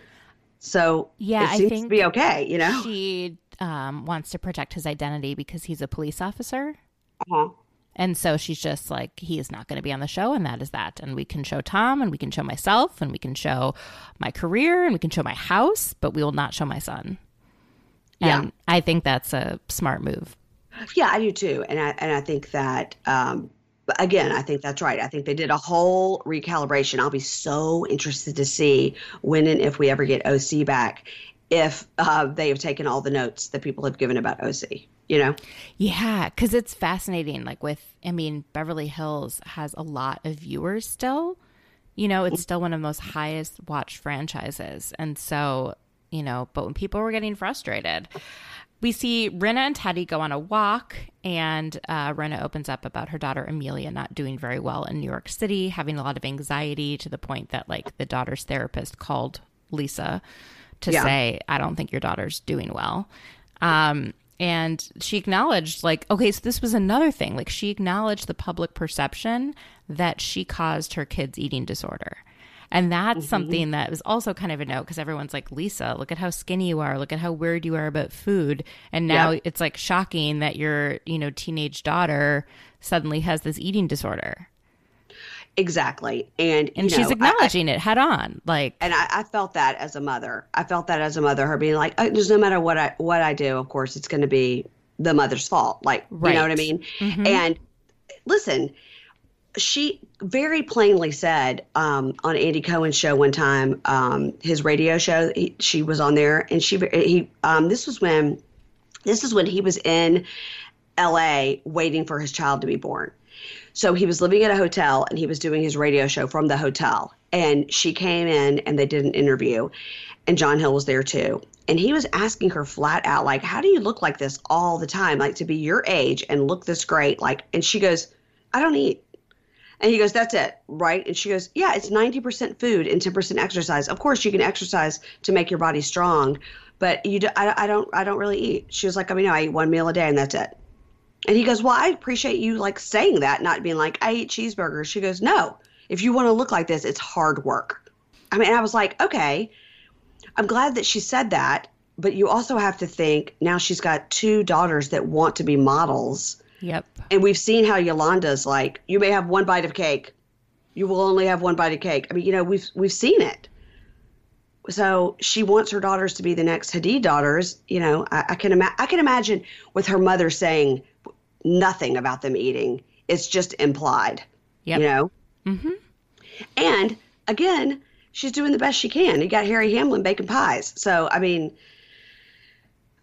so Yeah, it I think to be okay. You know, She um, wants to protect his identity because he's a police officer. uh-huh. And so she's just like, he is not going to be on the show, and that is that. And we can show Tom, and we can show myself, and we can show my career, and we can show my house, but we will not show my son. Yeah. And I think that's a smart move. yeah, I do too, and I and I think that um, but again, I think that's right. I think they did a whole recalibration. I'll be so interested to see when and if we ever get OC back, if uh, they have taken all the notes that people have given about OC. You know, Yeah, because it's fascinating. Like with, I mean, Beverly Hills has a lot of viewers still. You know, it's still one of the most highest watched franchises, and so you know. But when people were getting frustrated, we see Rinna and Teddi go on a walk, and uh, Rinna opens up about her daughter Amelia not doing very well in New York City, having a lot of anxiety to the point that like the daughter's therapist called Lisa to Yeah. say, "I don't think your daughter's doing well." Um, and she acknowledged, like, okay, so this was another thing. Like, she acknowledged the public perception that she caused her kid's eating disorder. And that's something that was also kind of a note because everyone's like, Lisa, look at how skinny you are. Look at how weird you are about food. And now Yeah. it's like shocking that your, you know, teenage daughter suddenly has this eating disorder. exactly, and And she's know, I- I- acknowledging it head on. Like, and I, I felt that as a mother. I felt that as a mother, her being like, oh, "There's no matter what I what I do, of course, it's going to be the mother's fault." Like, you know what I Right. mean? Mhm. And listen, she very plainly said um, on Andy Cohen's show one time, um, his radio show. He, she was on there, and she he um, this was when this is when he was in L.A. waiting for his child to be born. So he was living at a hotel and he was doing his radio show from the hotel. And she came in and they did an interview, and John Hill was there too. And he was asking her flat out, like, how do you look like this all the time? Like to be your age and look this great. Like, and she goes, I don't eat. And he goes, That's it, right? And she goes, Yeah, it's 90% food and 10% exercise. Of course, you can exercise to make your body strong, but you do, I, I don't I don't really eat. She was like, I mean, no, I eat one meal a day and that's it. And he goes, Well, I appreciate you like saying that, not being like, I eat cheeseburgers. She goes, No, if you want to look like this, it's hard work. I mean, I was like, Okay, I'm glad that she said that, but you also have to think now she's got two daughters that want to be models. Yep. And we've seen how Yolanda's like, you may have one bite of cake. You will only have one bite of cake. I mean, you know, we've we've seen it. So she wants her daughters to be the next Hadid daughters. You know, I, I can ima- I can imagine with her mother saying nothing about them eating. It's just implied. Yep. You know. Mm-hmm. And again, she's doing the best she can. You got Harry Hamlin baking pies. So I mean,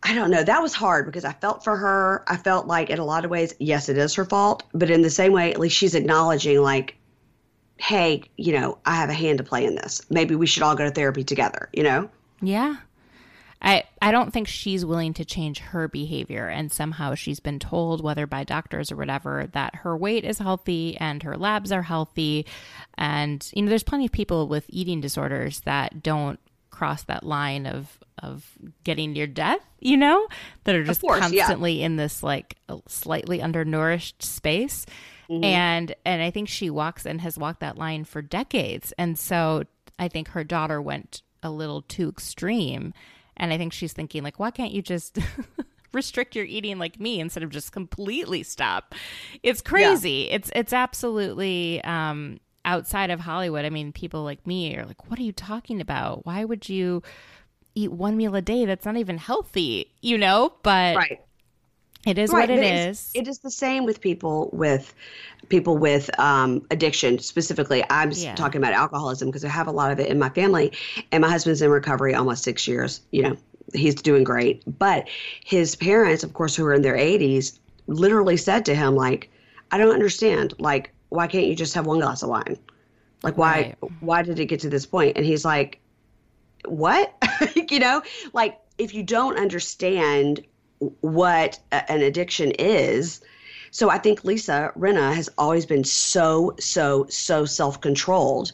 I don't know. That was hard because I felt for her. I felt like in a lot of ways, yes, it is her fault, but in the same way, at least she's acknowledging like, hey, you know, I have a hand to play in this. Maybe we should all go to therapy together. You know. Yeah. I, I don't think she's willing to change her behavior. And somehow she's been told, whether by doctors or whatever, that her weight is healthy and her labs are healthy. And, you know, there's plenty of people with eating disorders that don't cross that line of of getting near death, you know, that are just course, yeah. constantly in this like slightly undernourished space. And and I think she walks and has walked that line for decades. And so I think her daughter went a little too extreme. And I think she's thinking like, why can't you just restrict your eating like me instead of just completely stop? It's crazy. It's it's absolutely um outside of Hollywood. I mean, people like me are like, what are you talking about? Why would you eat one meal a day that's not even healthy, you know? But Right. it is Right, what it is. It is the same with people with people with um, addiction specifically. I'm Yeah. talking about alcoholism because I have a lot of it in my family, and my husband's in recovery almost six years. You know, he's doing great, but his parents, of course, who are in their 80s, literally said to him, like, "I don't understand. Like, why can't you just have one glass of wine? Like, why? Right. Why did it get to this point?" And he's like, what you know like if you don't understand what a- an addiction is so i think lisa Rinna has always been so so so self-controlled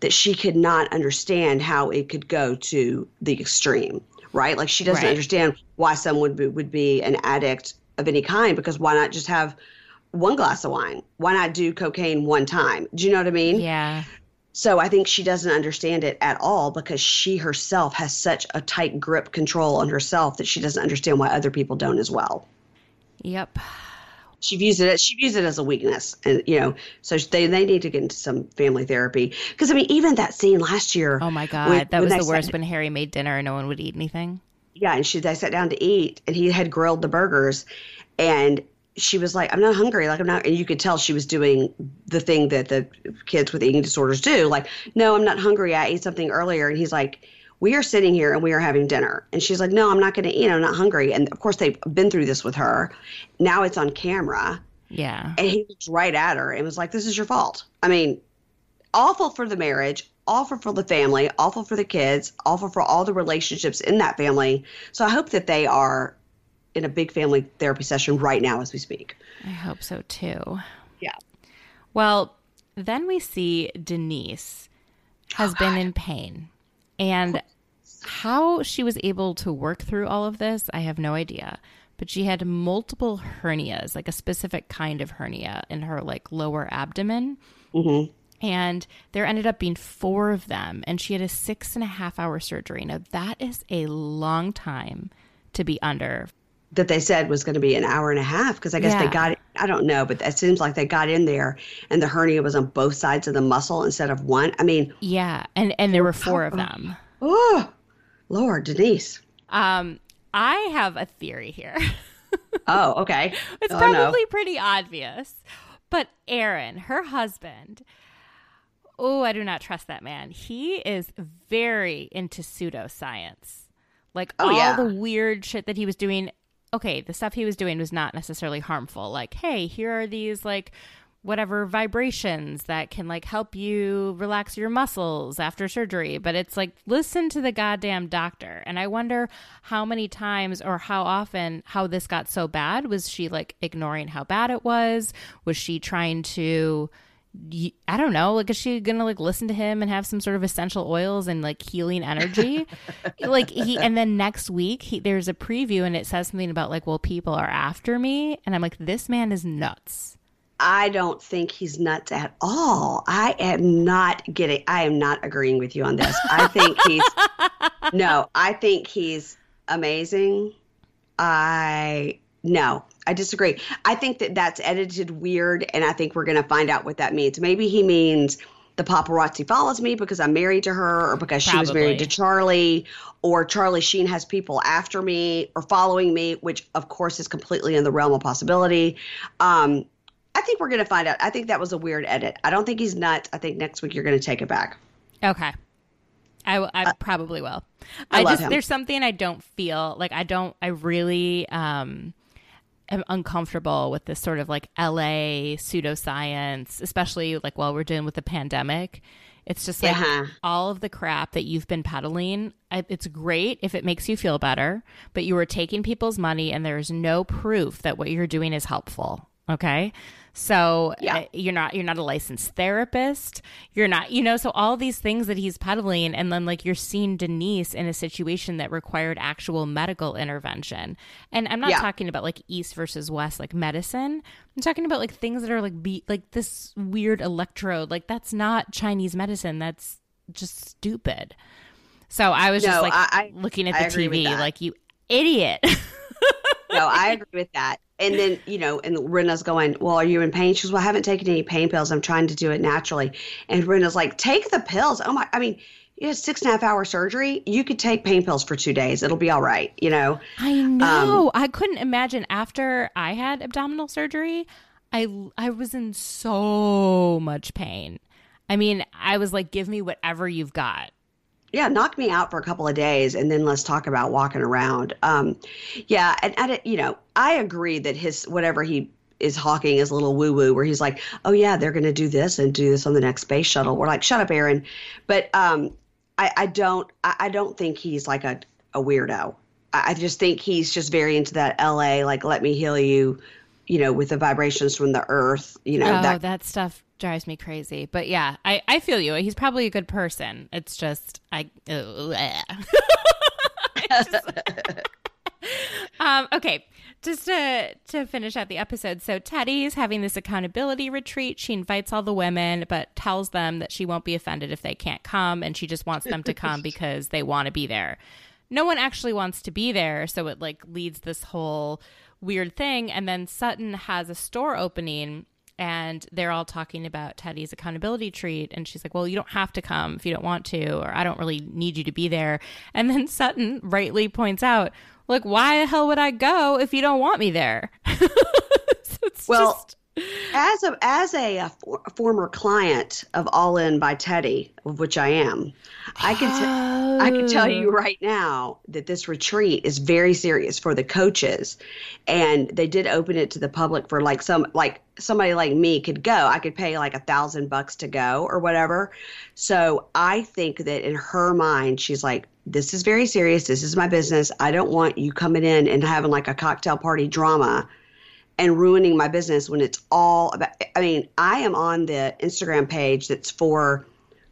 that she could not understand how it could go to the extreme right like she doesn't Right. understand why someone would be, would be an addict of any kind because why not just have one glass of wine why not do cocaine one time do you know what i mean yeah. so I think she doesn't understand it at all because she herself has such a tight grip control on herself that she doesn't understand why other people don't as well. Yep. She views it as, she views it as a weakness, and you know, so they they need to get into some family therapy because I mean, even that scene last year. Oh my God. when- that was the worst sat- when Harry made dinner and no one would eat anything. yeah, and she they sat down to eat, and he had grilled the burgers, and she was like, "I'm not hungry." Like I'm not, and you could tell she was doing the thing that the kids with eating disorders do. Like, no, I'm not hungry. I ate something earlier, and he's like, "We are sitting here and we are having dinner," and she's like, "No, I'm not going to eat. I'm not hungry." And of course, they've been through this with her. Now it's on camera, Yeah. and he looked right at her and was like, "This is your fault." I mean, awful for the marriage, awful for the family, awful for the kids, awful for all the relationships in that family. So I hope that they are in a big family therapy session right now as we speak. I hope so too. Yeah. Well, then we see Denise has oh, been in pain. And how she was able to work through all of this, I have no idea. But she had multiple hernias, like a specific kind of hernia in her like lower abdomen. Mm-hmm. And there ended up being four of them, and she had a six and a half hour surgery. Now that is a long time to be under. That they said was going to be an hour and a half because I guess they got it. I don't know, but it seems like they got in there and the hernia was on both sides of the muscle instead of one. I mean, Yeah, and and there were four of them. oh, Lord, Denise. Um, I have a theory here. Oh, okay. It's Oh, no. probably pretty obvious. But Aaron, her husband, oh, I do not trust that man. He is very into pseudoscience. Like Oh, all yeah. the weird shit that he was doing. Okay, the stuff he was doing was not necessarily harmful. Like, hey, here are these like whatever vibrations that can like help you relax your muscles after surgery. But it's like listen to the goddamn doctor. And i wonder how many times or how often how this got so bad. Was she like ignoring how bad it was? Was she trying to I don't know. Like, is she gonna like listen to him and have some sort of essential oils and like healing energy? like he, and then next week he, there's a preview and it says something about like, well, people are after me, and I'm like, this man is nuts. I don't think he's nuts at all. I am not getting, I am not agreeing with you on this. I think he's, no, I think he's amazing. I, no, I disagree. I think that that's edited weird, and I think we're going to find out what that means. Maybe he means the paparazzi follows me because I'm married to her, or because she was married to Charlie, or Charlie Sheen has people after me or following me, which of course is completely in the realm of possibility. Um, I think we're going to find out. I think that was a weird edit. I don't think he's nuts. I think next week you're going to take it back. Okay. I, I probably will. I I, just him. there's something I don't feel like I don't I really um am uncomfortable with this sort of like LA pseudoscience, especially like while we're dealing with the pandemic. It's just like Yeah. all of the crap that you've been peddling. It's great if it makes you feel better, but you are taking people's money and there's no proof that what you're doing is helpful. Okay. So Yeah. uh, you're not you're not a licensed therapist. You're not, you know, so all these things that he's peddling and then like you're seeing Denise in a situation that required actual medical intervention. And I'm not Yeah. talking about like east versus west like medicine. I'm talking about like things that are like be like this weird electrode. Like that's not Chinese medicine. That's just stupid. So I was just like I- looking at the TV like you idiot. no, I agree with that. And then, you know, and Rinna's going, Well, are you in pain? She goes, Well, I haven't taken any pain pills. I'm trying to do it naturally. And Rinna's like, Take the pills. Oh my, I mean, you had six and a half hour surgery. You could take pain pills for two days. It'll be all right, you know? I know. Um, I couldn't imagine after I had abdominal surgery, I I was in so much pain. I mean, I was like, give me whatever you've got. Yeah, knock me out for a couple of days and then let's talk about walking around. Um, yeah, and, and you know, I agree that his whatever he is hawking is a little woo woo where he's like, oh yeah, they're going to do this and do this on the next space shuttle. We're like, shut up, Aaron. But um, I, I don't, I, I don't think he's like a, a weirdo. I, I just think he's just very into that LA, like let me heal you, you know, with the vibrations from the earth. You know oh, that that stuff drives me crazy. But yeah, I, I feel you. He's probably a good person. It's just I. Just- um. Okay. Just to to finish out the episode, so Teddi's having this accountability retreat. She invites all the women, but tells them that she won't be offended if they can't come, and she just wants them to come because they want to be there. No one actually wants to be there, so it like leads this whole weird thing. And then Sutton has a store opening and they're all talking about Teddi's accountability treat. And she's like, Well, you don't have to come if you don't want to, or I don't really need you to be there. And then Sutton rightly points out, Like, why the hell would I go if you don't want me there? so it's Well, just. As a as a, uh, for, a former client of All In by Teddi, of which I am, I can t- I can tell you right now that this retreat is very serious for the coaches, and they did open it to the public for like some like somebody like me could go. I could pay like a thousand bucks to go or whatever. So I think that in her mind, she's like. This is very serious. This is my business. I don't want you coming in and having like a cocktail party drama and ruining my business when it's all about I mean, I am on the Instagram page that's for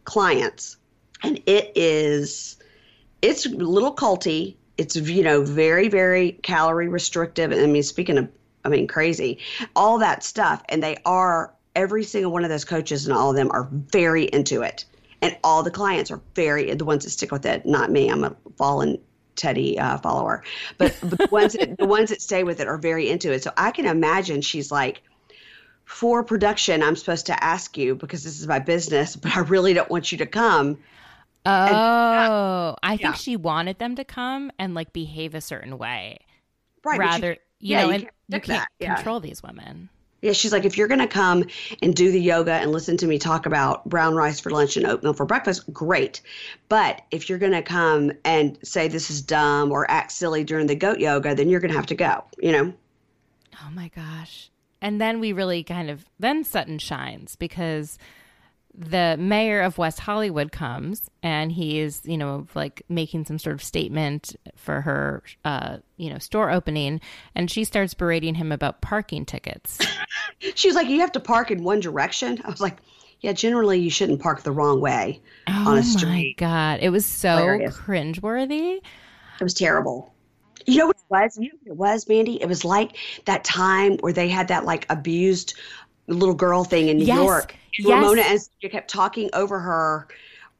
clients and it is it's a little culty. It's you know, very very calorie restrictive. And I mean, speaking of I mean, crazy. All that stuff and they are every single one of those coaches and all of them are very into it. And all the clients are very the ones that stick with it, not me. I'm a fallen Teddi uh, follower, but, but the ones that the ones that stay with it are very into it. So I can imagine she's like, for production, I'm supposed to ask you because this is my business, but I really don't want you to come. Oh, I think yeah. she wanted them to come and like behave a certain way. Right? you Rather, you, yeah, know, you and can't you can't that, yeah. control these women. Yeah, she's like, if you're going to come and do the yoga and listen to me talk about brown rice for lunch and oatmeal for breakfast, great. But if you're going to come and say this is dumb or act silly during the goat yoga, then you're going to have to go, you know? Oh my gosh. And then we really kind of then Sutton shines because the mayor of West Hollywood comes and he is, you know, like making some sort of statement for her uh, you know, store opening and she starts berating him about parking tickets. She was like, you have to park in one direction. I was like, yeah, generally you shouldn't park the wrong way oh on a street. Oh my god, it was so Hilarious. cringeworthy. It was terrible. You know what it was? You know what it was, Mandy? It was like that time where they had that like abused little girl thing in New Yes. York. Yes. Ramona and you kept talking over her.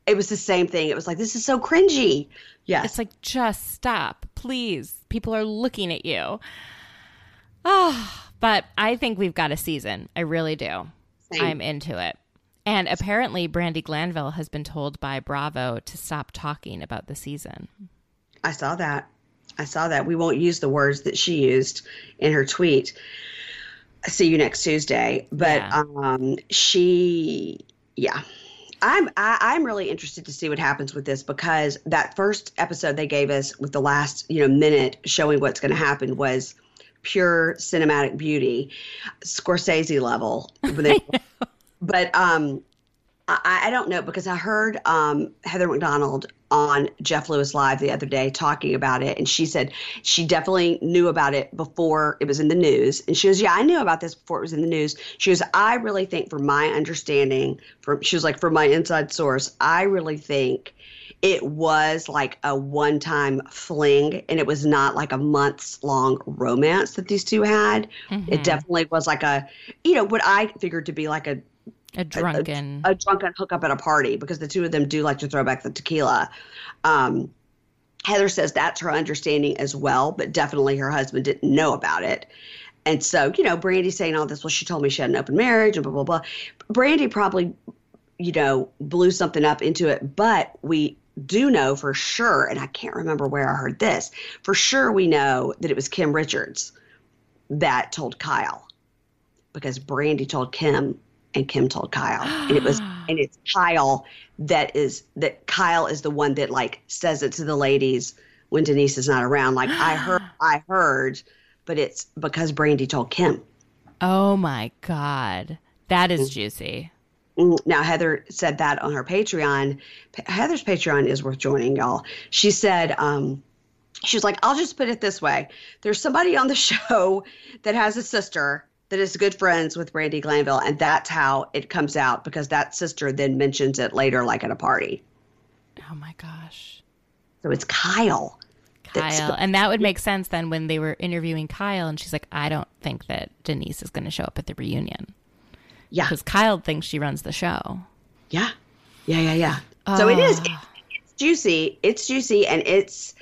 It was the same thing. It was like, this is so cringy. Yes. It's like just stop, please. People are looking at you. Oh, but I think we've got a season. I really do. Same. I'm into it. And apparently, Brandi Glanville has been told by Bravo to stop talking about the season. I saw that. I saw that. We won't use the words that she used in her tweet. See you next Tuesday. But Yeah. um, she, yeah. I'm I, I'm really interested to see what happens with this because that first episode they gave us with the last you know minute showing what's going to happen was pure cinematic beauty, Scorsese level. But, but um, I, I don't know because I heard um, Heather McDonald on Jeff Lewis Live the other day talking about it, and she said she definitely knew about it before it was in the news. And she goes, "Yeah, I knew about this before it was in the news." She goes, "I really think, from my understanding, from she was like, from my inside source, I really think." It was like a one time fling, and it was not like a months long romance that these two had. It mm-hmm. definitely was like a, you know, what I figured to be like a A drunken. a, a drunken hookup at a party because the two of them do like to throw back the tequila. Um, Heather says that's her understanding as well, but definitely her husband didn't know about it. And so, you know, Brandi's saying all this. Well, she told me she had an open marriage and blah, blah, blah. Brandi probably, you know, blew something up into it, but we do know for sure, and I can't remember where I heard this, for sure we know that it was Kim Richards that told Kyle because Brandi told Kim and Kim told Kyle. And it was and it's Kyle that is that Kyle is the one that like says it to the ladies when Denise is not around. Like I heard I heard, but it's because Brandi told Kim. oh my God. That is juicy. Mm, Now Heather said that on her Patreon. Heather's Patreon is worth joining, y'all. She said, um, she was like, I'll just put it this way. There's somebody on the show that has a sister that is good friends with Brandi Glanville, and that's how it comes out because that sister then mentions it later, like at a party. Oh my gosh. So it's Kyle. Kyle. And that would make sense then when they were interviewing Kyle and she's like, I don't think that Denise is going to show up at the reunion. Yeah. Because Kyle thinks she runs the show. Yeah. Yeah, yeah, yeah. So it is. It, Ah. it's juicy. It's juicy and it's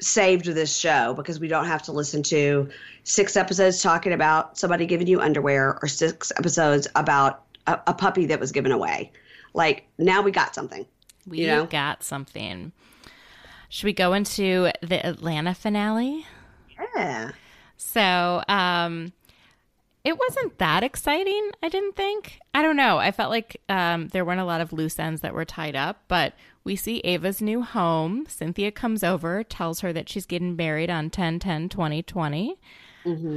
saved this show because we don't have to listen to six episodes talking about somebody giving you underwear or six episodes about a, a puppy that was given away. Like now we got something. We You know? got something. Should we go into the Atlanta finale? Yeah. So, um, it wasn't that exciting, I didn't think. I don't know. I felt like um, there weren't a lot of loose ends that were tied up, but we see Ava's new home. Cynthia comes over, tells her that she's getting married on 10 10 2020.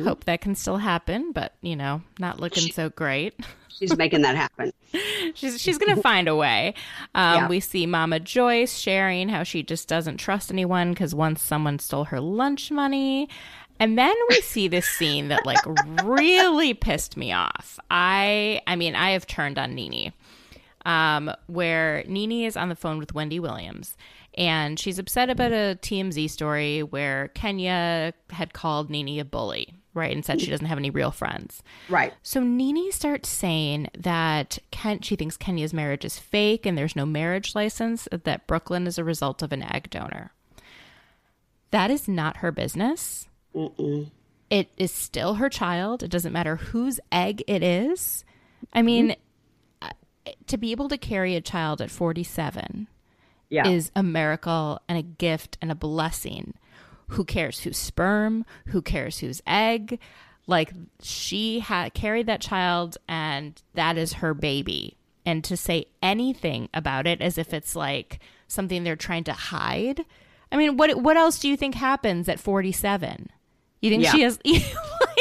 Hope that can still happen, but, you know, not looking so great. She's making that happen. she's she's gonna find a way. Um, Yeah. We see Mama Joyce sharing how she just doesn't trust anyone because once someone stole her lunch money, and then we see this scene that like really pissed me off. I I mean I have turned on Nene, um, where Nene is on the phone with Wendy Williams. And she's upset about a TMZ story where Kenya had called Nene a bully, right? And said she doesn't have any real friends. Right. So Nene starts saying that Ken, she thinks Kenya's marriage is fake and there's no marriage license, that Brooklyn is a result of an egg donor. That is not her business. It is still her child. It doesn't matter whose egg it is. I mean, uh, to be able to carry a child at 47 Yeah. is a miracle and a gift and a blessing. Who cares whose sperm? Who cares whose egg? Like she had carried that child and that is her baby. And to say anything about it as if it's like something they're trying to hide. I mean, what what else do you think happens at 47? You think Yeah. she has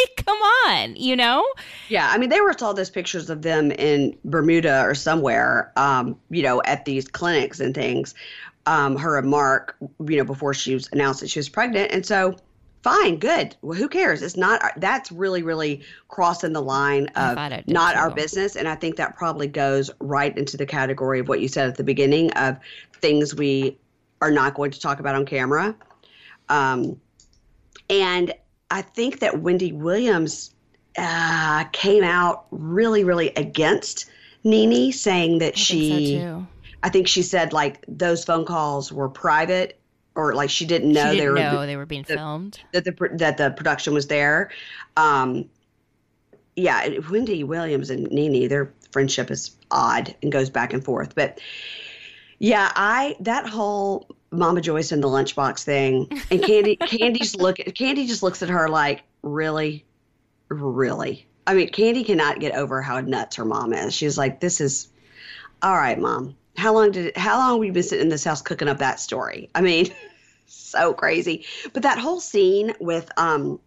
on, you know? Yeah, I mean, they were saw those pictures of them in Bermuda or somewhere, um, you know, at these clinics and things. Um, her and Marc, you know, before she was announced that she was pregnant, and so fine, good. Well, who cares? It's not. That's really, really crossing the line of thought it did not our business, and I think that probably goes right into the category of what you said at the beginning of things we are not going to talk about on camera. Um, and I think that Wendy Williams uh, came out really, really against Nene, saying that I she, so. I think she said like those phone calls were private, or like she didn't know she they didn't were know they were being filmed. that the that the production was there. Um, yeah, Wendy Williams and Nene, their friendship is odd and goes back and forth. But yeah, I that whole Mama Joyce and the lunchbox thing, and Kandi, Kandi's look, Kandi just looks at her like, really, really. I mean, Kandi cannot get over how nuts her mom is. She's like, this is all right, mom. How long did it, how long have you been sitting in this house cooking up that story? I mean, so crazy. But that whole scene with um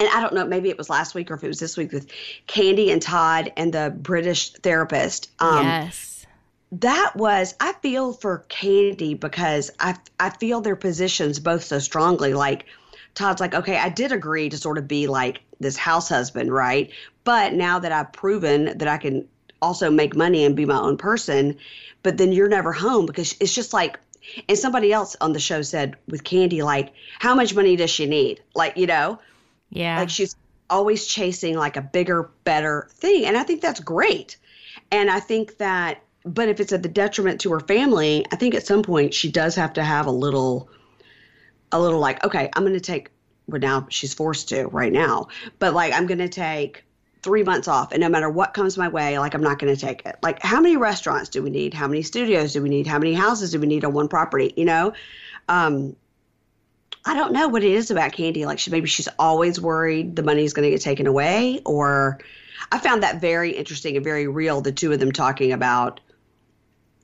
and I don't know, maybe it was last week or if it was this week with Kandi and Todd and the British therapist. Um yes. That was I feel for Kandi because I I feel their positions both so strongly. Like Todd's like, okay, I did agree to sort of be like this house husband, right? But now that I've proven that I can also make money and be my own person, but then you're never home because it's just like and somebody else on the show said with Kandi, like, how much money does she need? Like, you know, Yeah. like she's always chasing like a bigger, better thing. And I think that's great. And I think that, but if it's at the detriment to her family, I think at some point she does have to have a little, a little like, okay, I'm going to take, well, now she's forced to right now, but like, I'm going to take three months off and no matter what comes my way like i'm not going to take it. Like how many restaurants do we need? How many studios do we need? How many houses do we need on one property you know? Um i don't know what it is about Kandi. like she maybe she's always worried the money is going to get taken away or i found that very interesting and very real the two of them talking about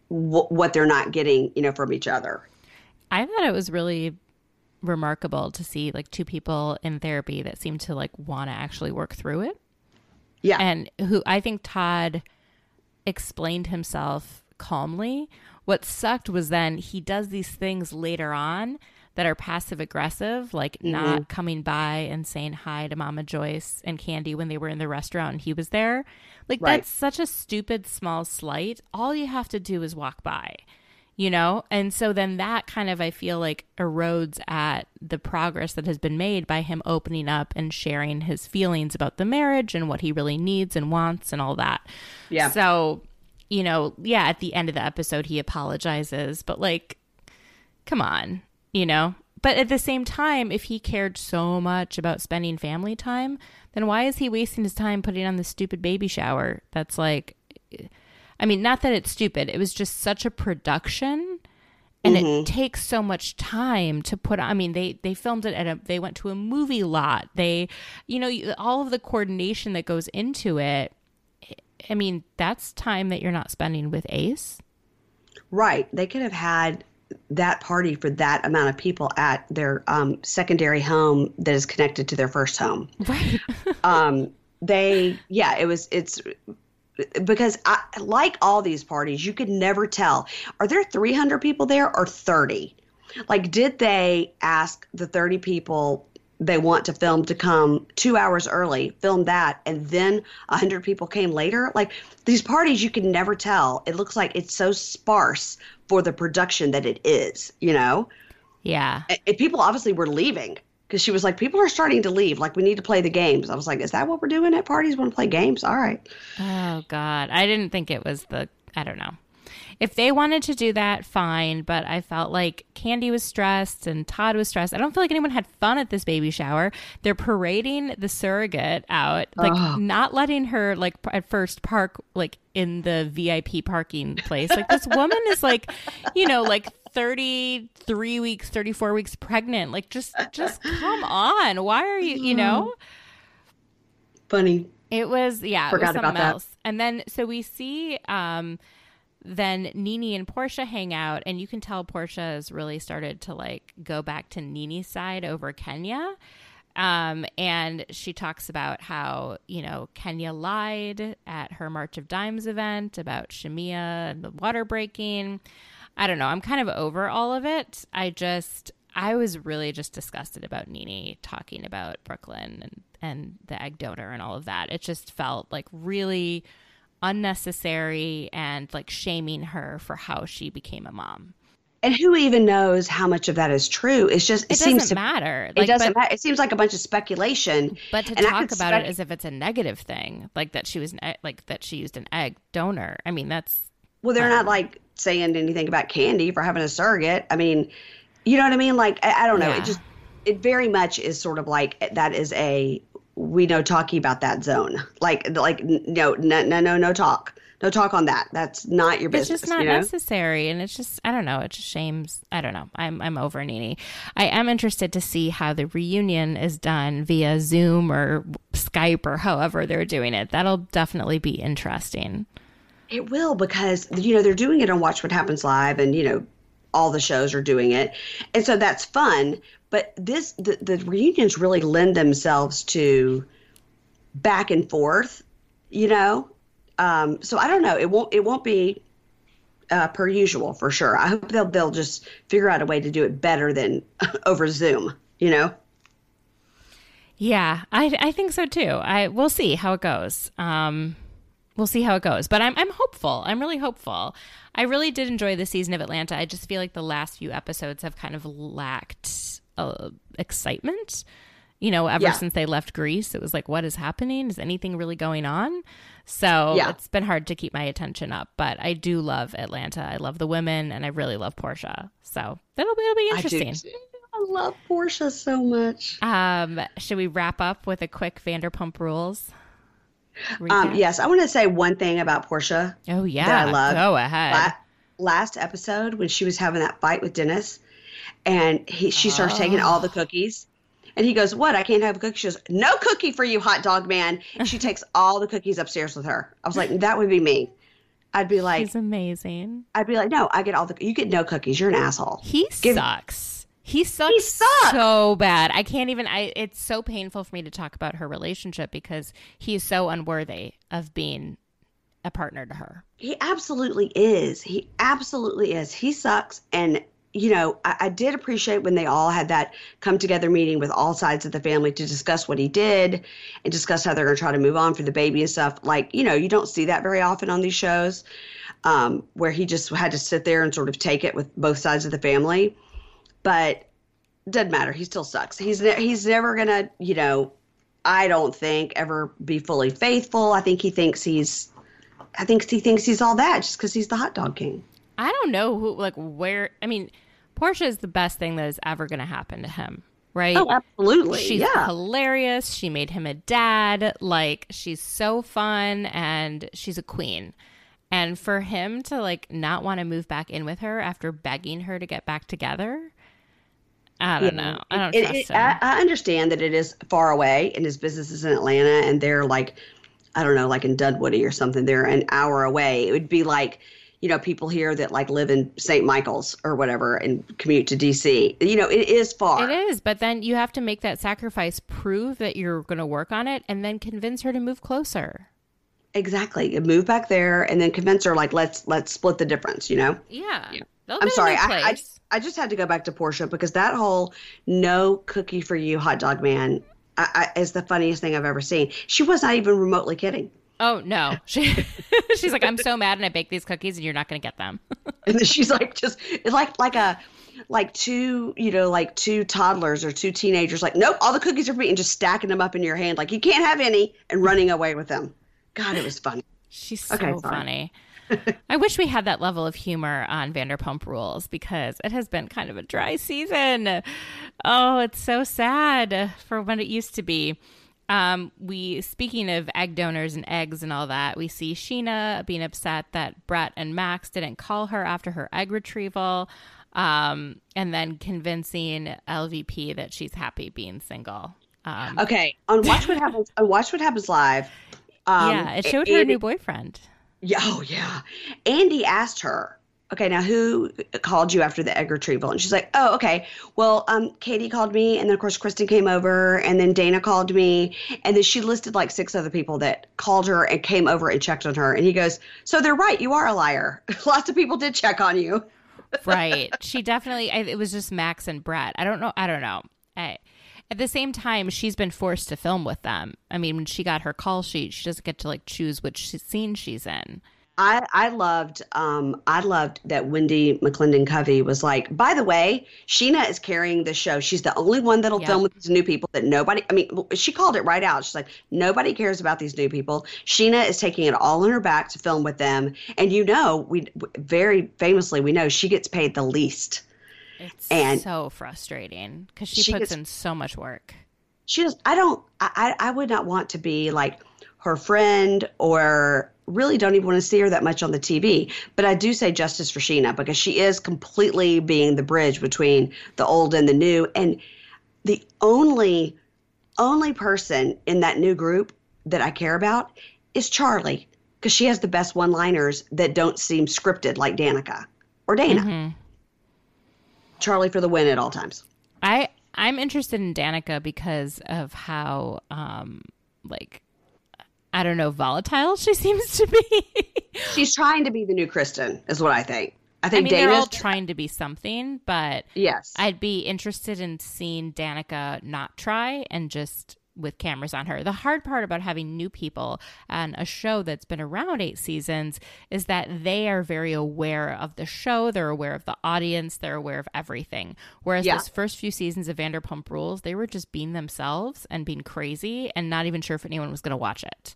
wh- what they're not getting you know from each other I thought it was really remarkable to see like two people in therapy that seem to like want to actually work through it. yeah and who I think Todd explained himself calmly. What sucked was then he does these things later on that are passive aggressive, like not mm-hmm. coming by and saying hi to Mama Joyce and Kandi when they were in the restaurant and he was there. Like Right. that's such a stupid small slight. All you have to do is walk by. You know? And so then that kind of I feel like erodes at the progress that has been made by him opening up and sharing his feelings about the marriage and what he really needs and wants and all that. Yeah. So, you know, yeah, at the end of the episode he apologizes, but like come on, you know? But at the same time, if he cared so much about spending family time, then why is he wasting his time putting on the stupid baby shower? That's like I mean, not that it's stupid. It was just such a production and it mm-hmm. takes so much time to put I mean, they they filmed it at a they went to a movie lot. They you know, all of the coordination that goes into it. I mean, that's time that you're not spending with Ace. Right. They could have had that party for that amount of people at their um, secondary home that is connected to their first home. Right. Um, they, yeah, it was, it's because I, like all these parties, you could never tell are there 300 people there or 30? Like, did they ask the 30 people they want to film to come two hours early, film that, and then 100 people came later? Like, these parties, you can never tell. It looks like it's so sparse for the production that it is, you know? yeah. And- people obviously were leaving because she was like, people are starting to leave. Like, we need to play the games. I was like, is that what we're doing at parties? Want to play games? All right. Oh God, I didn't think it was the. I don't know. If they wanted to do that, fine. But I felt like Kandi was stressed and Todd was stressed. I don't feel like anyone had fun at this baby shower. They're parading the surrogate out, like not letting her like at first park like in the VIP parking place. Like this woman is like, you know, like. 33 weeks 34 weeks pregnant like just just come on why are you you know Funny. it was yeah, it was Forgot something about that. else. And then so we see um then Nene and Porsha hang out and you can tell Porsha has really started to like go back to Nene's side over Kenya. Um, and she talks about how, you know, Kenya lied at her March of Dimes event about Shamea and the water breaking. I don't know. I'm kind of over all of it. I just, I was really just disgusted about Nene talking about Brooklyn and, and the egg donor and all of that. It just felt like really unnecessary and like shaming her for how she became a mom. And who even knows how much of that is true? It's just, it, It seems doesn't to matter. It doesn't but, matter. It seems like a bunch of speculation. But to And talk about spec- it as if it's a negative thing, like that she was an, like that she used an egg donor. I mean, that's Well, they're not like saying anything about Kandi for having a surrogate. I mean, you know what I mean? Like, I, I don't know. Yeah. It just, it very much is sort of like that is a we know talking about that zone. Like, like no, no, no, no, no talk, no talk on that. That's not your business. it's just not you know? necessary and it's just i don't know it just shames i don't know i'm i'm over Nene i am interested to see how the reunion is done via zoom or skype or however they're doing it that'll definitely be interesting It will because you know they're doing it on Watch What Happens Live, and you know all the shows are doing it, and so that's fun. But this the, the reunions really lend themselves to back and forth, you know. Um, so I don't know. It won't it won't be uh, per usual for sure. I hope they'll they'll just figure out a way to do it better than over Zoom. You know. Yeah, I I think so too. I we'll see how it goes. Um, we'll see how it goes. But I'm I'm hopeful. I'm really hopeful. I really did enjoy the season of Atlanta. I just feel like the last few episodes have kind of lacked uh, excitement. You know, ever Yeah. since they left Greece, it was like, what is happening? Is anything really going on? So Yeah. it's been hard to keep my attention up. But I do love Atlanta. I love the women, and I really love Porsha. So that'll be it'll be I interesting. too. I love Porsha so much. Um, should we wrap up with a quick Vanderpump Rules? Um, yes, I want to say one thing about Porsha. Oh yeah. that I love. Go ahead. La- last episode when she was having that fight with Dennis, and he she starts taking all the cookies, and he goes, "What? I can't have a cookie." She goes, "No cookie for you, hot dog man." And she takes all the cookies upstairs with her. I was like, that would be me. I'd be like, He's amazing. I'd be like, no, I get all the. You get no cookies. You're an asshole. He Give- sucks. He sucks sucks. so bad. I can't even. I. It's so painful for me to talk about her relationship because he is so unworthy of being a partner to her. He absolutely is. He absolutely is. He sucks. And, you know, I, I did appreciate when they all had that come together meeting with all sides of the family to discuss what he did and discuss how they're going to try to move on for the baby and stuff. Like, you know, you don't see that very often on these shows um, where he just had to sit there and sort of take it with both sides of the family. But doesn't matter. He still sucks. He's ne- he's never going to, you know, I don't think ever be fully faithful. I think he thinks he's I think he thinks he's all that just because he's the hot dog king. I don't know who, like, where. I mean, Porsha is the best thing that is ever going to happen to him, right? Oh, absolutely. She's yeah. hilarious. She made him a dad. Like she's so fun and she's a queen. And for him to like not want to move back in with her after begging her to get back together, I don't know. I don't It- trust it- him. I, I understand that it is far away and his business is in Atlanta and they're like, I don't know, like in Dunwoody or something. They're an hour away. It would be like, you know, people here that like live in St. Michael's or whatever and commute to DC. You know, it is far. It is, but then you have to make that sacrifice, prove that you're going to work on it, and then convince her to move closer. Exactly. Move back there and then convince her like let's let's split the difference, you know? Yeah. They'll I'm sorry. I, I, just, I just had to go back to Porsha because that whole no cookie for you hot dog man I, I, is the funniest thing I've ever seen. She was not even remotely kidding. oh no, she, she's like, I'm so mad, and I baked these cookies, and you're not going to get them. And then she's like, just it's like like a like two you know like two toddlers or two teenagers like nope all the cookies are for me and just stacking them up in your hand like you can't have any and running away with them. God, it was funny. She's so Okay, funny. I wish we had that level of humor on Vanderpump Rules because it has been kind of a dry season. Oh, it's so sad for what it used to be. Um, we speaking of egg donors and eggs and all that, we see Scheana being upset that Brett and Max didn't call her after her egg retrieval, um, and then convincing LVP that she's happy being single. Um, Okay, on Watch What Happens on Watch What Happens live. Um, yeah, it showed her Andy- new boyfriend. Yeah, oh yeah. Andy asked her, okay, now who called you after the egg retrieval? And she's like, oh, okay. Well, um, Katie called me, and then of course Kristen came over, and then Dana called me, and then she listed like six other people that called her and came over and checked on her. And he goes, so they're right, you are a liar. Lots of people did check on you. right. She definitely. It was just Max and Brett. I don't know. I don't know. I, at the same time, she's been forced to film with them. I mean, when she got her call sheet, she doesn't get to like choose which scene she's in. I I loved um I loved that Wendi McLendon Covey was like, by the way, Scheana is carrying the show. She's the only one that'll Yep. film with these new people that nobody I mean, she called it right out. She's like, nobody cares about these new people. Scheana is taking it all on her back to film with them. And you know, we very famously we know she gets paid the least. It's And- so frustrating because she, She puts gets- in so much work. she just i don't I, I would not want to be like her friend or really don't even want to see her that much on the tv but i do say justice for Scheana because she is completely being the bridge between the old and the new. And the only only person in that new group that i care about is Charli because she has the best one liners that don't seem scripted like danica or Dayna mm-hmm. Charlie for the win at all times I I'm interested in Danica because of how um like I don't know, volatile she seems to be. She's trying to be the new Kristen, is what I think. I I think mean, they're all trying to be something, but yes. I'd be interested in seeing Danica not try and just with cameras on her. The hard part about having new people on a show that's been around eight seasons is that they are very aware of the show, they're aware of the audience, they're aware of everything. Whereas Yeah. those first few seasons of Vanderpump Rules, they were just being themselves and being crazy and not even sure if anyone was going to watch it.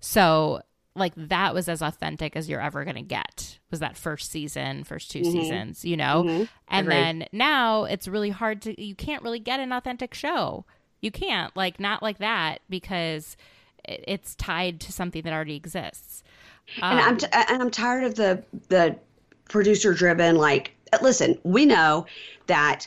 So like that was as authentic as you're ever going to get was that first season first 2 mm-hmm. seasons you know mm-hmm. and Agreed. then now it's really hard to you can't really get an authentic show you can't like not like that because it's tied to something that already exists and I'm um, t- and I'm tired of the the producer driven like listen we know that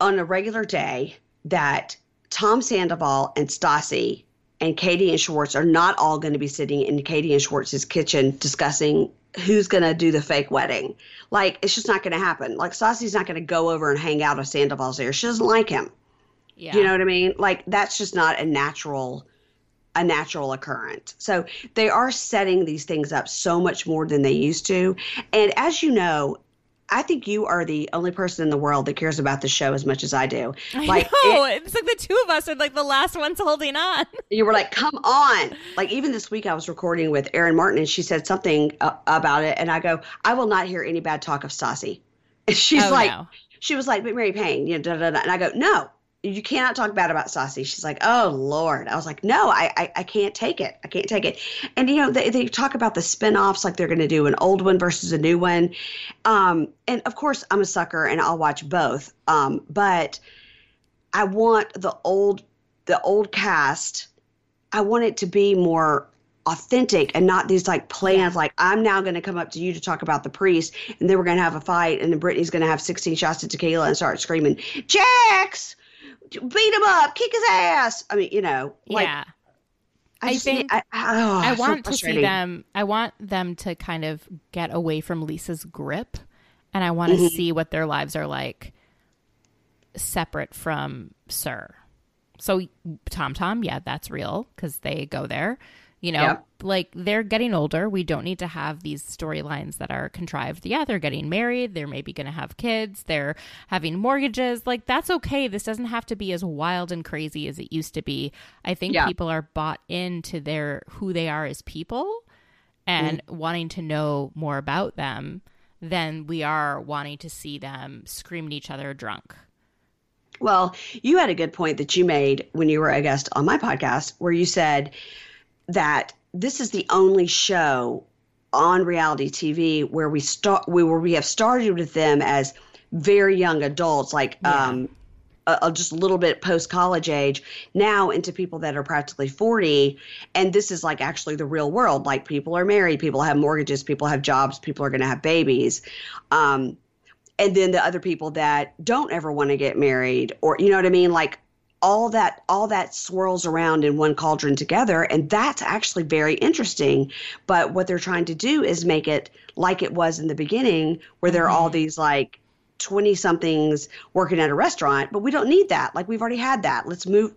on a regular day that Tom Sandoval and Stassi and Katie and Schwartz are not all going to be sitting in Katie and Schwartz's kitchen discussing who's going to do the fake wedding. Like it's just not going to happen. Like Stassi's not going to go over and hang out if Sandoval's there. She doesn't like him. Yeah You know what I mean? Like that's just not a natural a natural occurrence. So they are setting these things up so much more than they used to. And as you know, I think you are the only person in the world that cares about the show as much as I do. Like I know. it- it's like the two of us are like the last ones holding on you were like, "Come on!" Like even this week, I was recording with Erin Martin, and she said something uh, about it, and I go, "I will not hear any bad talk of Stassi." And she's Oh, like, no. she was like, "But Mary Payne, you know," da, da, da. and I go, "No, you cannot talk bad about Stassi." She's like, "Oh Lord," I was like, "No, I, I, I can't take it. I can't take it." And you know, they, they talk about the spin-offs, like they're going to do an old one versus a new one, um, and of course, I'm a sucker, and I'll watch both. Um, but I want the old, the old cast. I want it to be more authentic and not these like plans like I'm now going to come up to you to talk about the priest and then we're going to have a fight and then Brittany's going to have 16 shots of tequila and start screaming, Jax, beat him up, kick his ass. I mean, you know, like yeah I, I think- I, oh, I want to see them. I want them to kind of get away from Lisa's grip, and I want to Mm-hmm. see what their lives are like separate from SUR. So Tom Tom, yeah, that's real because they go there. You know, Yep. like they're getting older. We don't need to have these storylines that are contrived. Yeah, they're getting married. They're maybe going to have kids. They're having mortgages. Like that's okay. This doesn't have to be as wild and crazy as it used to be. I think Yeah. people are bought into their who they are as people and mm-hmm. wanting to know more about them than we are wanting to see them screaming at each other drunk. Well, you had a good point that you made when you were a guest on my podcast, where you said that this is the only show on reality TV where we start, we where we have started with them as very young adults, like um, a, a- just a little bit post college age, now into people that are practically forty, and this is like actually the real world. Like people are married, people have mortgages, people have jobs, people are going to have babies. Um, and then the other people that don't ever want to get married or you know what i mean like all that all that swirls around in one cauldron together. And that's actually very interesting. But what they're trying to do is make it like it was in the beginning where there are all mm-hmm. these like 20 somethings working at a restaurant. But we don't need that. Like we've already had that. Let's move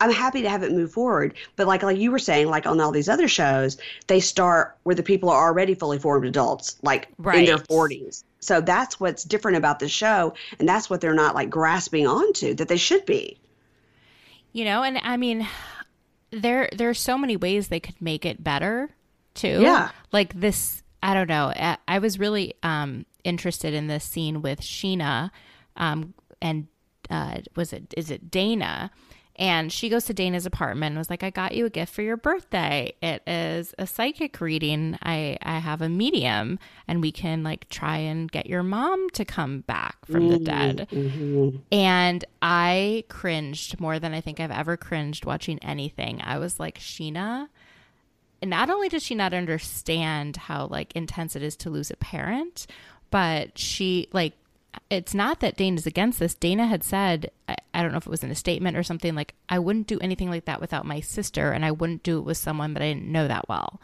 i'm happy to have it move forward. But like like you were saying like on all these other shows they start where the people are already fully formed adults like in their 40s so that's what's different about the show. And that's what they're not like grasping onto that they should be You know, and I mean there there's so many ways they could make it better too. Yeah. Like this I don't know. I, I was really um interested in this scene with Scheana um and uh was it is it Dayna and she goes to Dayna's apartment and was like, I got you a gift for your birthday. It is a psychic reading. I, I have a medium and we can like try and get your mom to come back from the mm-hmm, dead. Mm-hmm. And I cringed more than I think I've ever cringed watching anything. I was like, Scheana, And not only does she not understand how like intense it is to lose a parent, but she like it's not that Dayna's against this. Dayna had said, I, I don't know if it was in a statement or something, like, I wouldn't do anything like that without my sister, and I wouldn't do it with someone that I didn't know that well.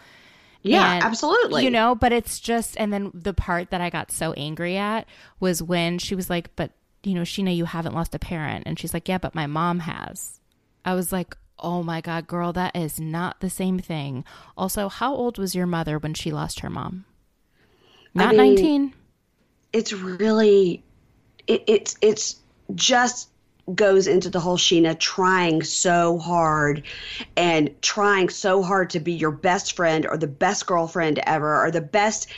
yeah And, absolutely You know, but it's just, and then the part that I got so angry at was when she was like, but, you know, Scheana, you haven't lost a parent. And she's like, yeah, but my mom has. I was like, Oh my God, girl, that is not the same thing. Also, how old was your mother when she lost her mom? Not mean- 19? It's really it, it's it's just goes into the whole Scheana trying so hard and trying so hard to be your best friend or the best girlfriend ever or the best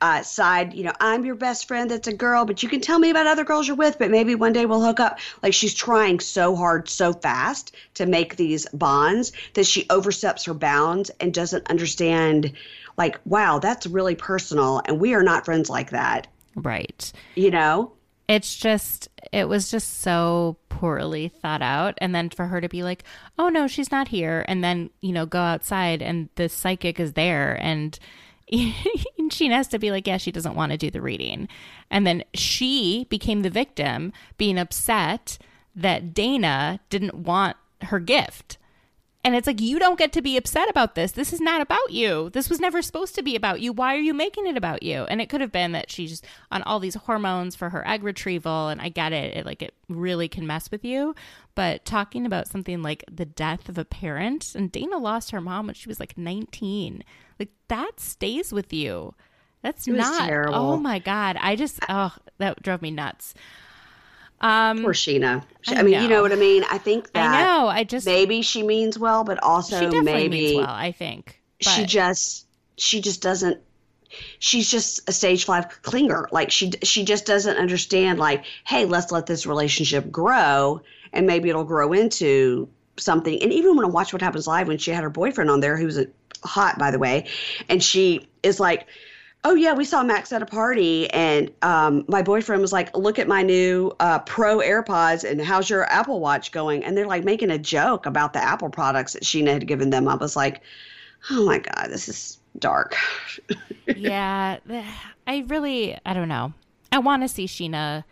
uh, side. You know, I'm your best friend that's a girl, but you can tell me about other girls you're with, but maybe one day we'll hook up. Like she's trying so hard, so fast to make these bonds that she oversteps her bounds and doesn't understand. Like, wow, that's really personal, and we are not friends like that Right. you know It's just, it was just so poorly thought out. And then for her to be like, oh no, she's not here. And then, you know, go outside and the psychic is there. And she has to be like, yeah, she doesn't want to do the reading. And then she became the victim, being upset that Dayna didn't want her gift. And it's like, you don't get to be upset about this. This is not about you. This was never supposed to be about you. Why are you making it about you? And it could have been that she's on all these hormones for her egg retrieval. And I get it. It like, it really can mess with you. But talking about something like the death of a parent, and Dayna lost her mom when she was like 19, like that stays with you. That's not, oh terrible. oh my God. I just, oh, that drove me nuts. Um, poor Scheana She- I i, mean you know. know what i mean i think that I know. I just, maybe she means well but also she definitely maybe means well, I think. she just she just doesn't she's just a stage five clinger like she she just doesn't understand like hey let's let this relationship grow and maybe it'll grow into something and even when i watch what happens live when she had her boyfriend on there who was a, hot by the way and she is like oh yeah we saw max at a party and um, my boyfriend was like look at my new uh, pro airpods and how's your apple watch going and they're like making a joke about the apple products that Scheana had given them i was like oh my god this is dark yeah, I really, I don't know. I want to see Scheana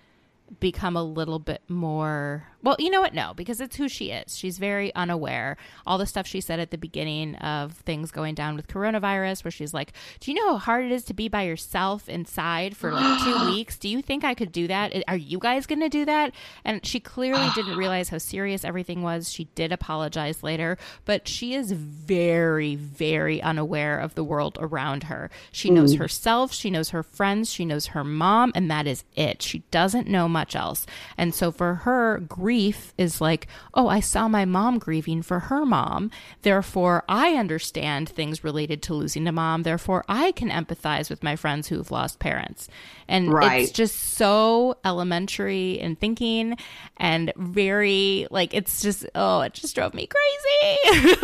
become a little bit more. Well, you know what? No, because it's who she is. She's very unaware. All the stuff she said at the beginning of things going down with coronavirus, where she's like, Do you know how hard it is to be by yourself inside for like two weeks? Do you think I could do that? Are you guys going to do that? And she clearly didn't realize how serious everything was. She did apologize later, but she is very, very unaware of the world around her. She hmm. knows herself, she knows her friends, she knows her mom, and that is it. She doesn't know much else. And so for her, grief is like, oh, I saw my mom grieving for her mom. Therefore, I understand things related to losing a mom. Therefore, I can empathize with my friends who've lost parents. And Right. it's just so elementary in thinking and very like it's just oh it just drove me crazy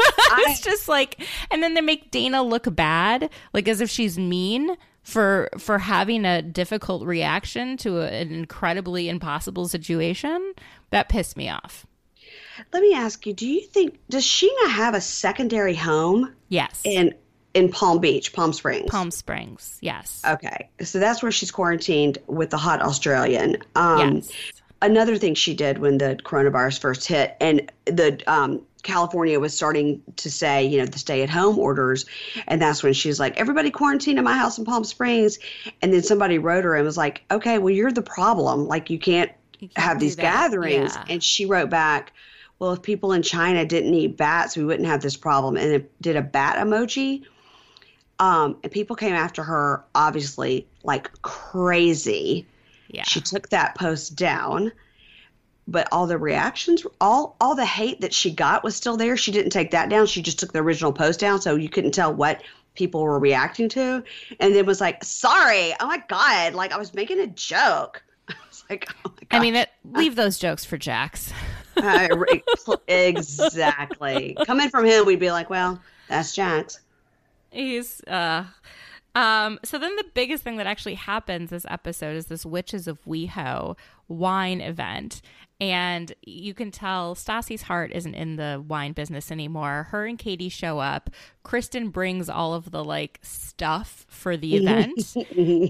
it's just like and then they make Dayna look bad like as if she's mean for for having a difficult reaction to a, an incredibly impossible situation that pissed me off. Let me ask you do you think does Scheana have a secondary home? Yes. In in palm beach palm springs? Palm springs yes. Okay. So that's where she's quarantined with the hot australian. Um yes. another thing she did when the coronavirus first hit and the um, California was starting to say, you know, the stay at home orders. And that's when she's like, everybody quarantine in my house in Palm Springs. And then somebody wrote her and was like, okay, well, you're the problem. Like, you can't, You can't have these gatherings. Yeah. And she wrote back, well, if people in China didn't eat bats, we wouldn't have this problem. And it did a bat emoji. Um, and people came after her, obviously, like crazy yeah she took that post down but all the reactions all all the hate that she got was still there she didn't take that down she just took the original post down so you couldn't tell what people were reacting to and then was like sorry oh my god like i was making a joke like oh i mean it, leave those jokes for jax I exactly coming from him we'd be like well that's jax He's uh um so then the biggest thing that actually happens this episode is this Witches of WeHo wine event. And you can tell Stassi's heart isn't in the wine business anymore. Her and Katie show up. Kristen brings all of the like stuff for the event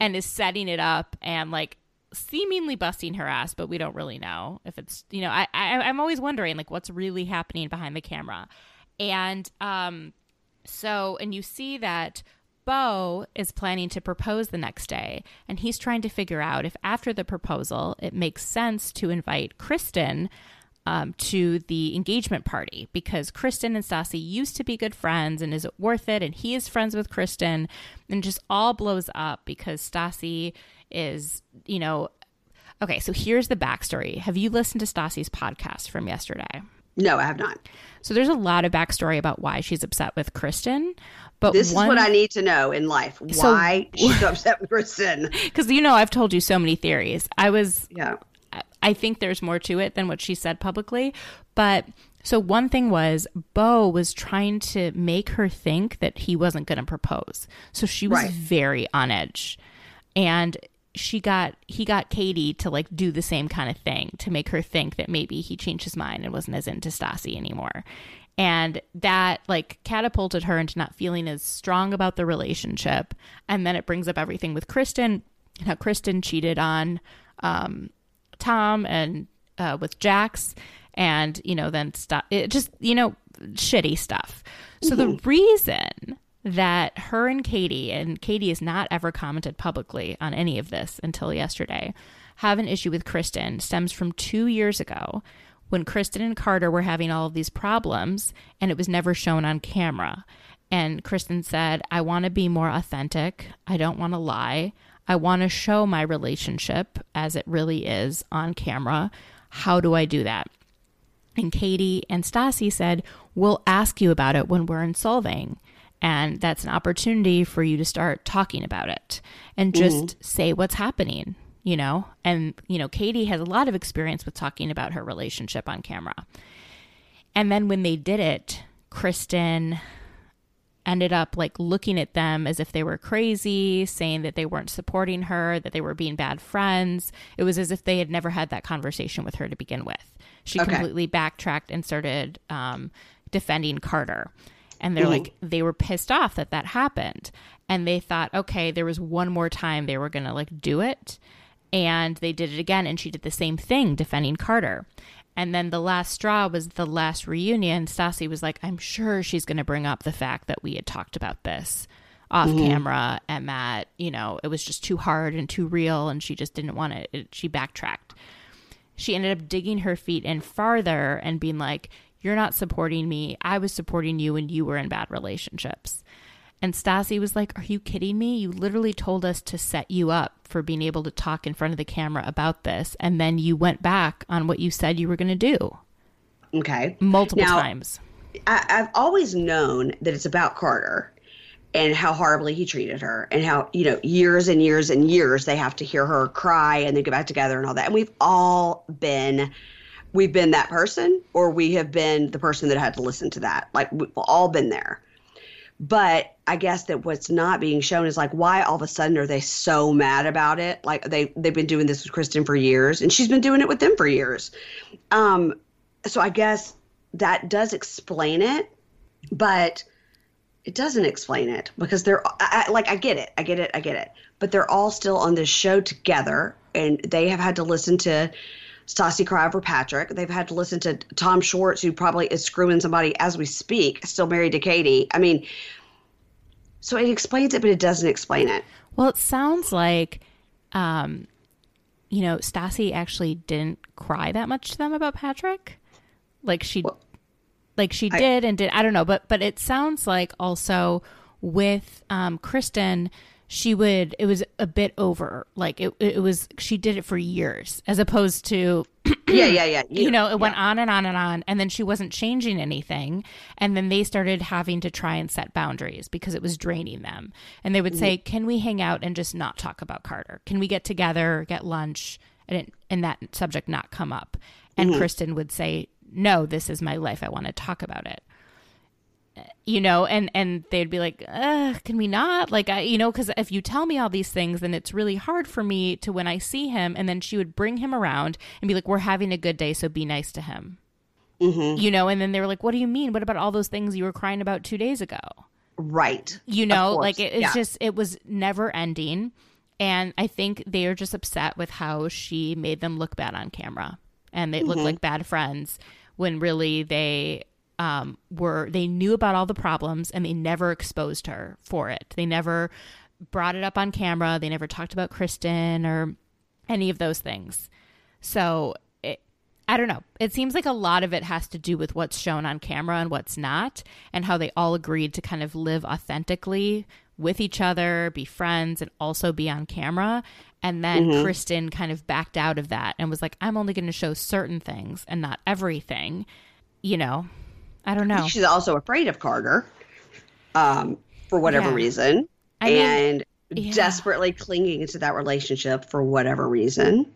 and is setting it up and like seemingly busting her ass, but we don't really know if it's you know, I, I I'm always wondering like what's really happening behind the camera. And um so, and you see that Beau is planning to propose the next day, and he's trying to figure out if after the proposal it makes sense to invite Kristen um, to the engagement party because Kristen and Stassi used to be good friends and is it worth it? And he is friends with Kristen and just all blows up because Stassi is, you know, okay, so here's the backstory. Have you listened to Stassi's podcast from yesterday? No, I have not. So there's a lot of backstory about why she's upset with Kristen. But This one, is what I need to know in life. So- Why she's upset with Kristen. because you know I've told you so many theories. I was Yeah. I think there's more to it than what she said publicly. But so one thing was Beau was trying to make her think that he wasn't going to propose. So she was Right. very on edge. And she got he got Katie to like do the same kind of thing to make her think that maybe he changed his mind and wasn't as into Stassi anymore. And that like catapulted her into not feeling as strong about the relationship. And then it brings up everything with Kristen and how Kristen cheated on um, Tom and uh, with Jax, and you know then stuff. It just you know shitty stuff. So the reason that her and Katie and Katie has not ever commented publicly on any of this until yesterday have an issue with Kristen stems from two years ago when Kristen and Carter were having all of these problems and it was never shown on camera. And Kristen said, I want to be more authentic. I don't want to lie. I want to show my relationship as it really is on camera. How do I do that? And Katie and Stassi said, We'll ask you about it when we're in solving. And that's an opportunity for you to start talking about it and just say what's happening, you know? And, you know, Katie has a lot of experience with talking about her relationship on camera. And then when they did it, Kristen ended up like looking at them as if they were crazy, saying that they weren't supporting her, that they were being bad friends. It was as if they had never had that conversation with her to begin with. She Okay. completely backtracked and started um, defending Carter. And they're like, mm-hmm. they were pissed off that that happened. And they thought, okay, there was one more time they were going to like do it. And they did it again. And she did the same thing, defending Carter. And then the last straw was the last reunion. Stassi was like, I'm sure she's going to bring up the fact that we had talked about this off mm-hmm. camera and that, you know, it was just too hard and too real and she just didn't want it. it. She backtracked. She ended up digging her feet in farther and being like, You're not supporting me. I was supporting you when you were in bad relationships. And Stassi was like, Are you kidding me? You literally told us to set you up for being able to talk in front of the camera about this. And then you went back on what you said you were going to do Okay. multiple Now- times. I, I've always known that it's about Carter and how horribly he treated her, and how you know years and years and years they have to hear her cry and then get back together and all that. And we've all been, we've been that person, or we have been the person that had to listen to that. Like we've all been there. But I guess that what's not being shown is like why all of a sudden are they so mad about it? Like they they've been doing this with Kristen for years, and she's been doing it with them for years. Um, so I guess that does explain it, but it doesn't explain it because they're I, I, like I get it, I get it, I get it, but they're all still on this show together, and they have had to listen to Stassi cry over Patrick. They've had to listen to Tom Schwartz, who probably is screwing somebody as we speak, still married to Katie. I mean, so it explains it, but it doesn't explain it. Well, it sounds like, um, you know, Stassi actually didn't cry that much to them about Patrick. Like she, like she I- did and did. I don't know, but but it sounds like also with um, Kristen, she would. It was a bit over. Like it, it was. She did it for years, as opposed to Yeah, yeah, yeah. you know, it went on and on and on. And then she wasn't changing anything. And then they started having to try and set boundaries because it was draining them. And they would say, mm-hmm. Can we hang out and just not talk about Carter? Can we get together, get lunch, and, and that subject not come up? And mm-hmm. Kristen would say, No, this is my life. I want to talk about it you know and and they'd be like can we not like i you know because if you tell me all these things then it's really hard for me to when i see him and then she would bring him around and be like we're having a good day so be nice to him Mm-hmm. you know and then they were like what do you mean what about all those things you were crying about two days ago Right. you know like it, it's yeah. just it was never ending and i think they are just upset with how she made them look bad on camera and they Mm-hmm. looked like bad friends when really they um, were they knew about all the problems and they never exposed her for it they never brought it up on camera they never talked about kristen or any of those things so it, I don't know. It seems like a lot of it has to do with what's shown on camera and what's not, and how they all agreed to kind of live authentically with each other, be friends, and also be on camera. And then Mm-hmm. Kristen kind of backed out of that and was like, I'm only going to show certain things and not everything. You know, I don't know. She's also afraid of Carter um, for whatever Yeah. reason I mean, and yeah. desperately clinging to that relationship for whatever reason.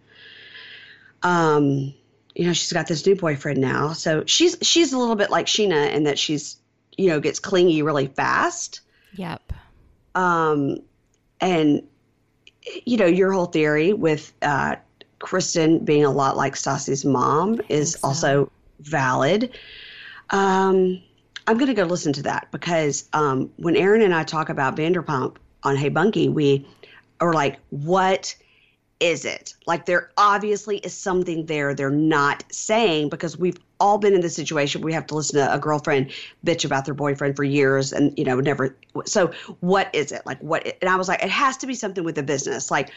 Um, you know, she's got this new boyfriend now. So she's she's a little bit like Scheana in that she's, you know, gets clingy really fast. Yep. Um, and you know, your whole theory with uh, Kristen being a lot like Stassi's mom is so. also valid. Um, I'm going to go listen to that because um, when Erin and I talk about Vanderpump on Hey Bunky, we are like, what is it? Like, there obviously is something there they're not saying because we've all been in this situation. We have to listen to a girlfriend bitch about their boyfriend for years and, you know, never. So, what is it? Like, what? And I was like, it has to be something with the business. Like,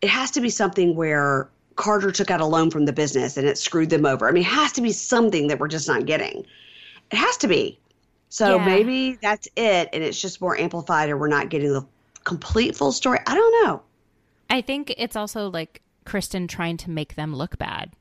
it has to be something where Carter took out a loan from the business and it screwed them over. I mean, it has to be something that we're just not getting. It has to be. So Yeah. maybe that's it, and it's just more amplified, or we're not getting the complete full story. I don't know. I think it's also like Kristen trying to make them look bad.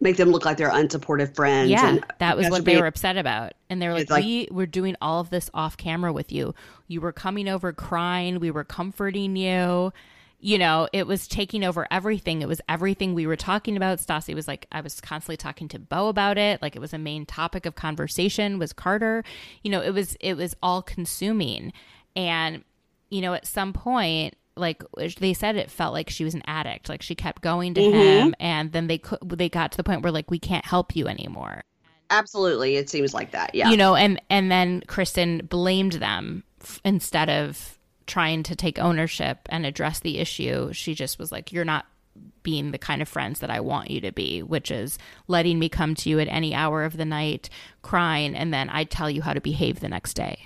Make them look like they're unsupportive friends. Yeah, and that was what they were upset about. And they were like, like- we were doing all of this off camera with you. You were coming over crying. We were comforting you. You know, it was taking over everything. It was everything we were talking about. Stassi was like, I was constantly talking to Beau about it. Like it was a main topic of conversation was Carter. You know, it was it was all consuming. And, you know, at some point, like they said it felt like she was an addict. Like she kept going to mm-hmm. him and then they could they got to the point where like we can't help you anymore Absolutely, it seems like that. Yeah. you know and and then kristen blamed them f- instead of trying to take ownership and address the issue she just was like you're not being the kind of friends that i want you to be which is letting me come to you at any hour of the night crying and then i tell you how to behave the next day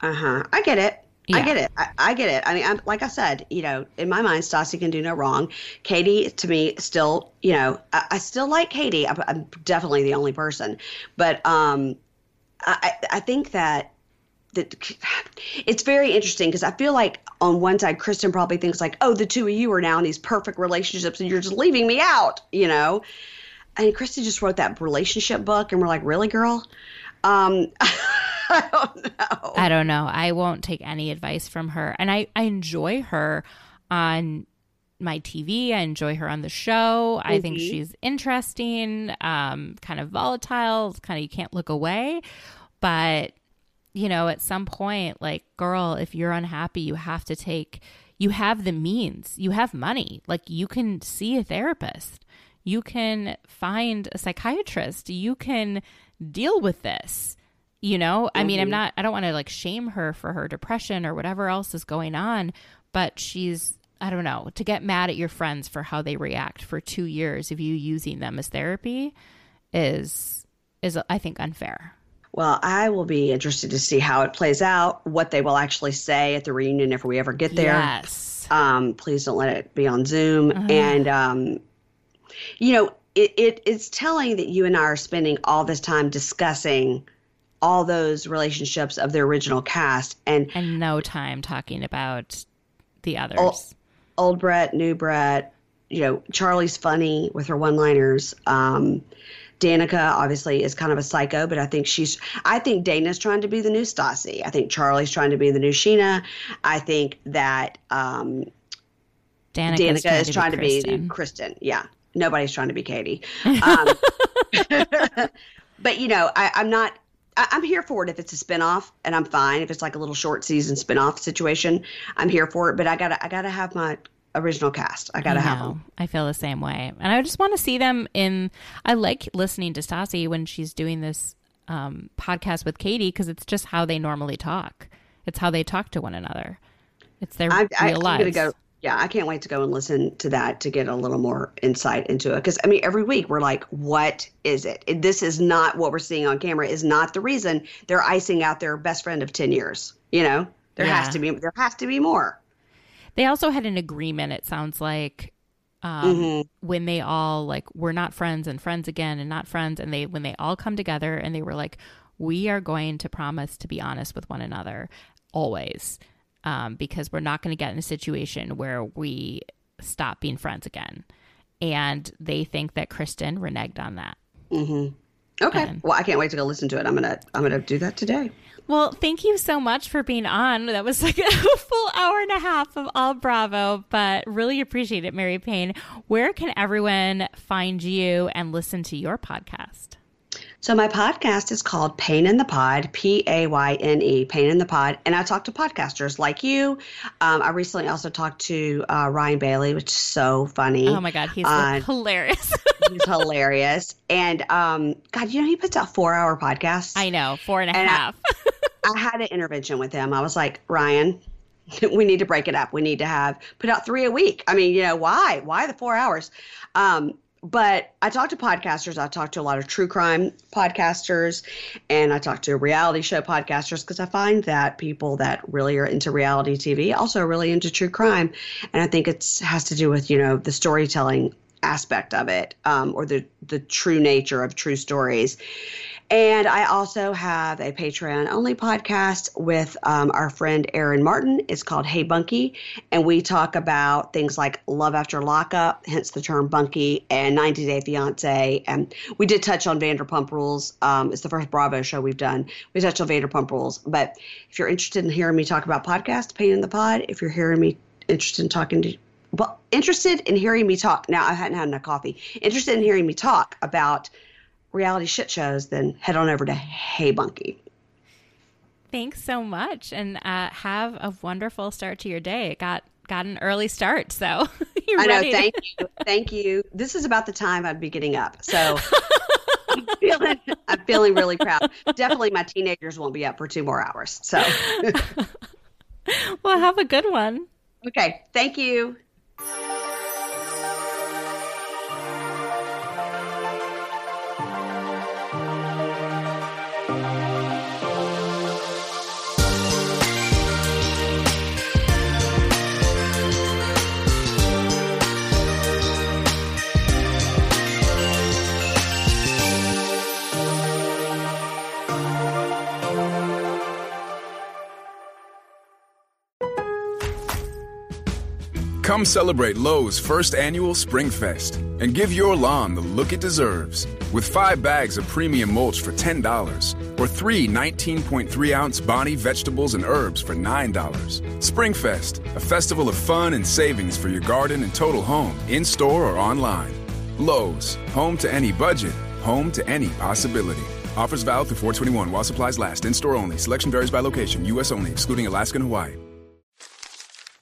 Uh huh. I get it. I get it. I, I get it. I mean, I'm, like I said, you know, in my mind, Stassi can do no wrong. Katie, to me, still, you know, I, I still like Katie. I'm, I'm definitely the only person, but um, I, I think that it's very interesting because I feel like on one side, Kristen probably thinks like, oh, the two of you are now in these perfect relationships, and you're just leaving me out, you know. And Kristen just wrote that relationship book, and we're like, really, girl? Um, I don't know. I don't know. I won't take any advice from her. And I, I enjoy her on my TV. I enjoy her on the show. I think she's interesting, um, kind of volatile, kind of you can't look away. But, you know, at some point, like, girl, if you're unhappy, you have to take, you have the means, you have money. Like, you can see a therapist, you can find a psychiatrist, you can deal with this you know? I mean i'm mm-hmm. not i don't want to like shame her for her depression or whatever else is going on but she's i don't know to get mad at your friends for how they react for two years of you using them as therapy is is i think unfair Well, I will be interested to see how it plays out, what they will actually say at the reunion if we ever get there. yes Um, please don't let it be on Zoom. And um, you know, it, it it's telling that you and I are spending all this time discussing all those relationships of the original cast and and no time talking about the others Oh, old Brett, new Brett. You know, Charli's funny with her one-liners. Um, Danica obviously is kind of a psycho, but I think she's. I think Dayna's trying to be the new Stassi. I think Charli's trying to be the new Scheana. I think that um, Danica's Danica is trying to be Kristen. Kristen. Yeah, nobody's trying to be Katie. Um, but you know, I, I'm not. I'm here for it if it's a spinoff, and I'm fine if it's like a little short season spinoff situation. I'm here for it, but I gotta, I gotta have my original cast. I gotta I have them. I feel the same way. And I just want to see them in. I like listening to Stassi when she's doing this um, podcast with Katie because it's just how they normally talk. It's how they talk to one another. It's their I, I, real I'm lives. gonna go. Yeah, I can't wait to go and listen to that to get a little more insight into it. Because I mean, every week we're like, "What is it? It- This is not what we're seeing on camera. Is not the reason they're icing out their best friend of ten years. You know, there Yeah. has to be there has to be more. They also had an agreement, it sounds like, um, Mm-hmm. when they all like were not friends and friends again and not friends and they when they all come together and they were like we are going to promise to be honest with one another always um, because we're not going to get in a situation where we stop being friends again and they think that kristen reneged on that Okay. And- well, I can't wait to go listen to it. I'm gonna I'm gonna do that today. Well, thank you so much for being on. That was like a full hour and a half of all Bravo, but really appreciate it, Mary Payne. Where can everyone find you and listen to your podcast? So my podcast is called Payne in the Pod, P A Y N E, Payne in the Pod, and I talk to podcasters like you. Um, I recently also talked to uh, Ryan Bailey, which is so funny. Oh my God, he's Uh, hilarious. He's hilarious, and um, God, you know he puts out four-hour podcasts. I know, four and a And half. I had an intervention with him. I was like, Ryan, we need to break it up. We need to have put out three a week. I mean, you know, why? Why the four hours? Um, but I talked to podcasters. I talked to a lot of true crime podcasters, and I talked to reality show podcasters because I find that people that really are into reality TV also are really into true crime, and I think it has to do with you know the storytelling aspect of it, um, or the the true nature of true stories. And I also have a Patreon only podcast with um, our friend Erin Martin. It's called Hey Bunky. And we talk about things like love after lockup, hence the term bunky, and 90 Day Fiance. And we did touch on Vanderpump Rules. Um, it's the first Bravo show we've done. We touched on Vanderpump Rules. But if you're interested in hearing me talk about podcasts, Payne in the Pod, if you're hearing me interested in talking to well, interested in hearing me talk. Now I hadn't had enough coffee. Interested in hearing me talk about reality shit shows, then head on over to Hey Bunky. Thanks so much, and uh, have a wonderful start to your day. It got got an early start, so you're I know. ready. Thank you. Thank you. This is about the time I'd be getting up. So I'm feeling, I'm feeling really proud. Definitely my teenagers won't be up for two more hours. So, well, have a good one. okay. Thank you. Come celebrate Lowe's first annual Spring Fest and give your lawn the look it deserves with five bags of premium mulch for $10 or three 19.3 ounce Bonnie vegetables and herbs for $9. Spring Fest, a festival of fun and savings for your garden and total home, in store or online. Lowe's, home to any budget, home to any possibility. Offers valid through 421 while supplies last. In store only. Selection varies by location. U.S. only, excluding Alaska and Hawaii.